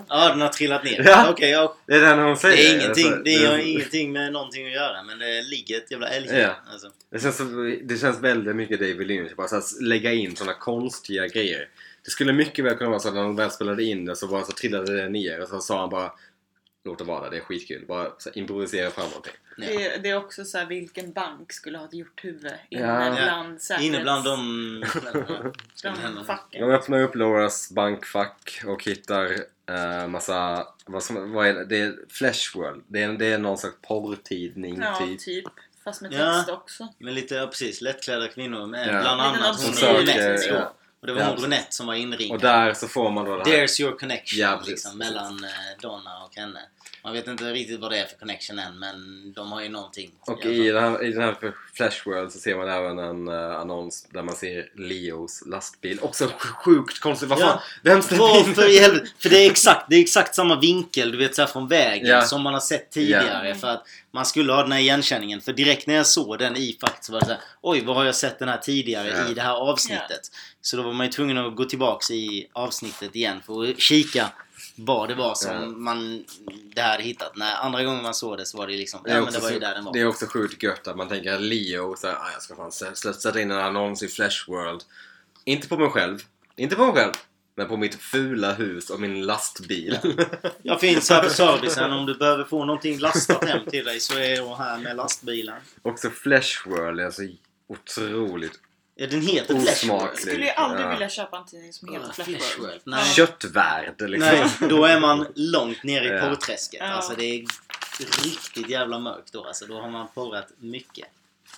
Ja, den har trillat ner. Ja. Okej, ja. Det är det hon Det säger. är ingenting, Alltså, det har ingenting med någonting att göra. Men det ligger ett jävla älgdjur. Ja. Alltså. Det känns, det känns väldigt mycket David Lynch. Bara så här, lägga in sådana konstiga grejer. Det skulle mycket väl kunna vara så att när de väl spelade in det så bara så trillade det ner och så sa han bara Låt det vara, det är skitkul. Bara så här, improvisera fram någonting. Ja. Det, det är också så här, vilken bank skulle ha ett hjorthuvud inne Ja. bland säkerhets... Inne bland de... <laughs> de facken. De öppnar upp Lauras bankfack och hittar eh, massa... Vad, som, vad är det? Det är Flashworld. Det är, det är någon slags porrtidning Ja, typ. typ. Fast med Ja. text också. Men lite, ja precis, lättklädda kvinnor med Ja. bland annat hon Brunette ja. då. Och det var Ja, hon precis. Brunette som var inringad. Och där så får man då det här. There's your connection Ja, precis, liksom, precis. mellan eh, Donna och henne. Man vet inte riktigt vad det är för connection än men de har ju någonting. Och i den, här, i den här Flashworld så ser man även en eh, annons där man ser Leos lastbil. Också sjukt konstigt. Vad Ja. fan? Vem ställde in Varför i helvete? För det är exakt, det är exakt samma vinkel du vet så här från vägen Ja. som man har sett tidigare. Ja. För att man skulle ha den här igenkänningen. För direkt när jag såg den i facket så var det så här, Oj, vad har jag sett den här tidigare Ja. i det här avsnittet? Så då var man ju tvungen att gå tillbaks i avsnittet igen för att kika vad det var som Ja. man det här hittat. När andra gången man såg det så var det liksom, Det är, ja men också det var ju där den var. det är också sjukt gött att man tänker Leo, så här, ah, jag ska fan sä- sä- sätta in en annons i Flashworld. Inte på mig själv, inte på mig själv, men på mitt fula hus och min lastbil. Jag finns här på servicen om du behöver få någonting lastat hem till dig så är jag här med lastbilen. också Flashworld är så otroligt Ja, den heter Flashworld. osmaklig. Skulle ju aldrig Ja. vilja köpa en tidning som heter Flashworld. Flashworld. Nej. Köttvärd liksom. Nej, då är man långt ner i Ja. porrträsket. Ja. Alltså det är riktigt jävla mörkt då. Alltså då har man porrat mycket.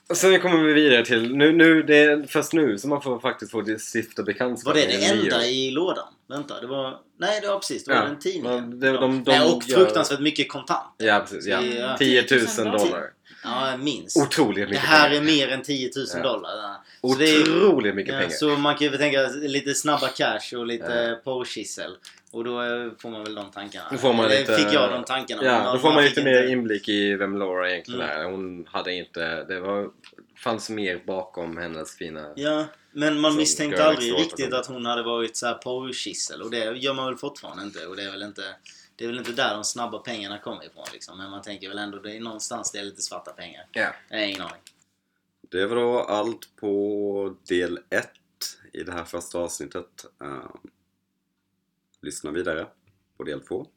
Och sen kommer vi vidare till, nu, nu, det är först nu som man får faktiskt få stifta bekantskap Var det med det enda i lådan? Vänta, det var... Nej, det var precis. Det var Ja, en tidning. men det- de- de Nej, och gör- fruktansvärt mycket kontant. Ja precis, ja. Ja. 10 000 10 000 dollar. Ja, minst. Otroligt Det mycket här pengar. är mer än 10 000 Ja. dollar. Ja. Det är- Otroligt mycket Ja, pengar. så man kan ju tänka lite snabba cash och lite Ja. porrkissel. Och då får man väl de tankarna. Då får man Eller lite- fick jag de tankarna. Ja, då får man lite mer inte- inblick i vem Laura egentligen Mm. är. Hon hade inte... Det var, fanns mer bakom hennes fina... Ja, men man misstänkte aldrig riktigt att hon hade varit så här porrkissel. Och det gör man väl fortfarande inte. Och det är väl inte... Det är väl inte där de snabba pengarna kommer ifrån liksom. Men man tänker väl ändå det är någonstans det är lite svarta pengar. Ja. Jag har ingen aning. Det var då allt på del 1 i det här första avsnittet. Uh, lyssna vidare på del 2.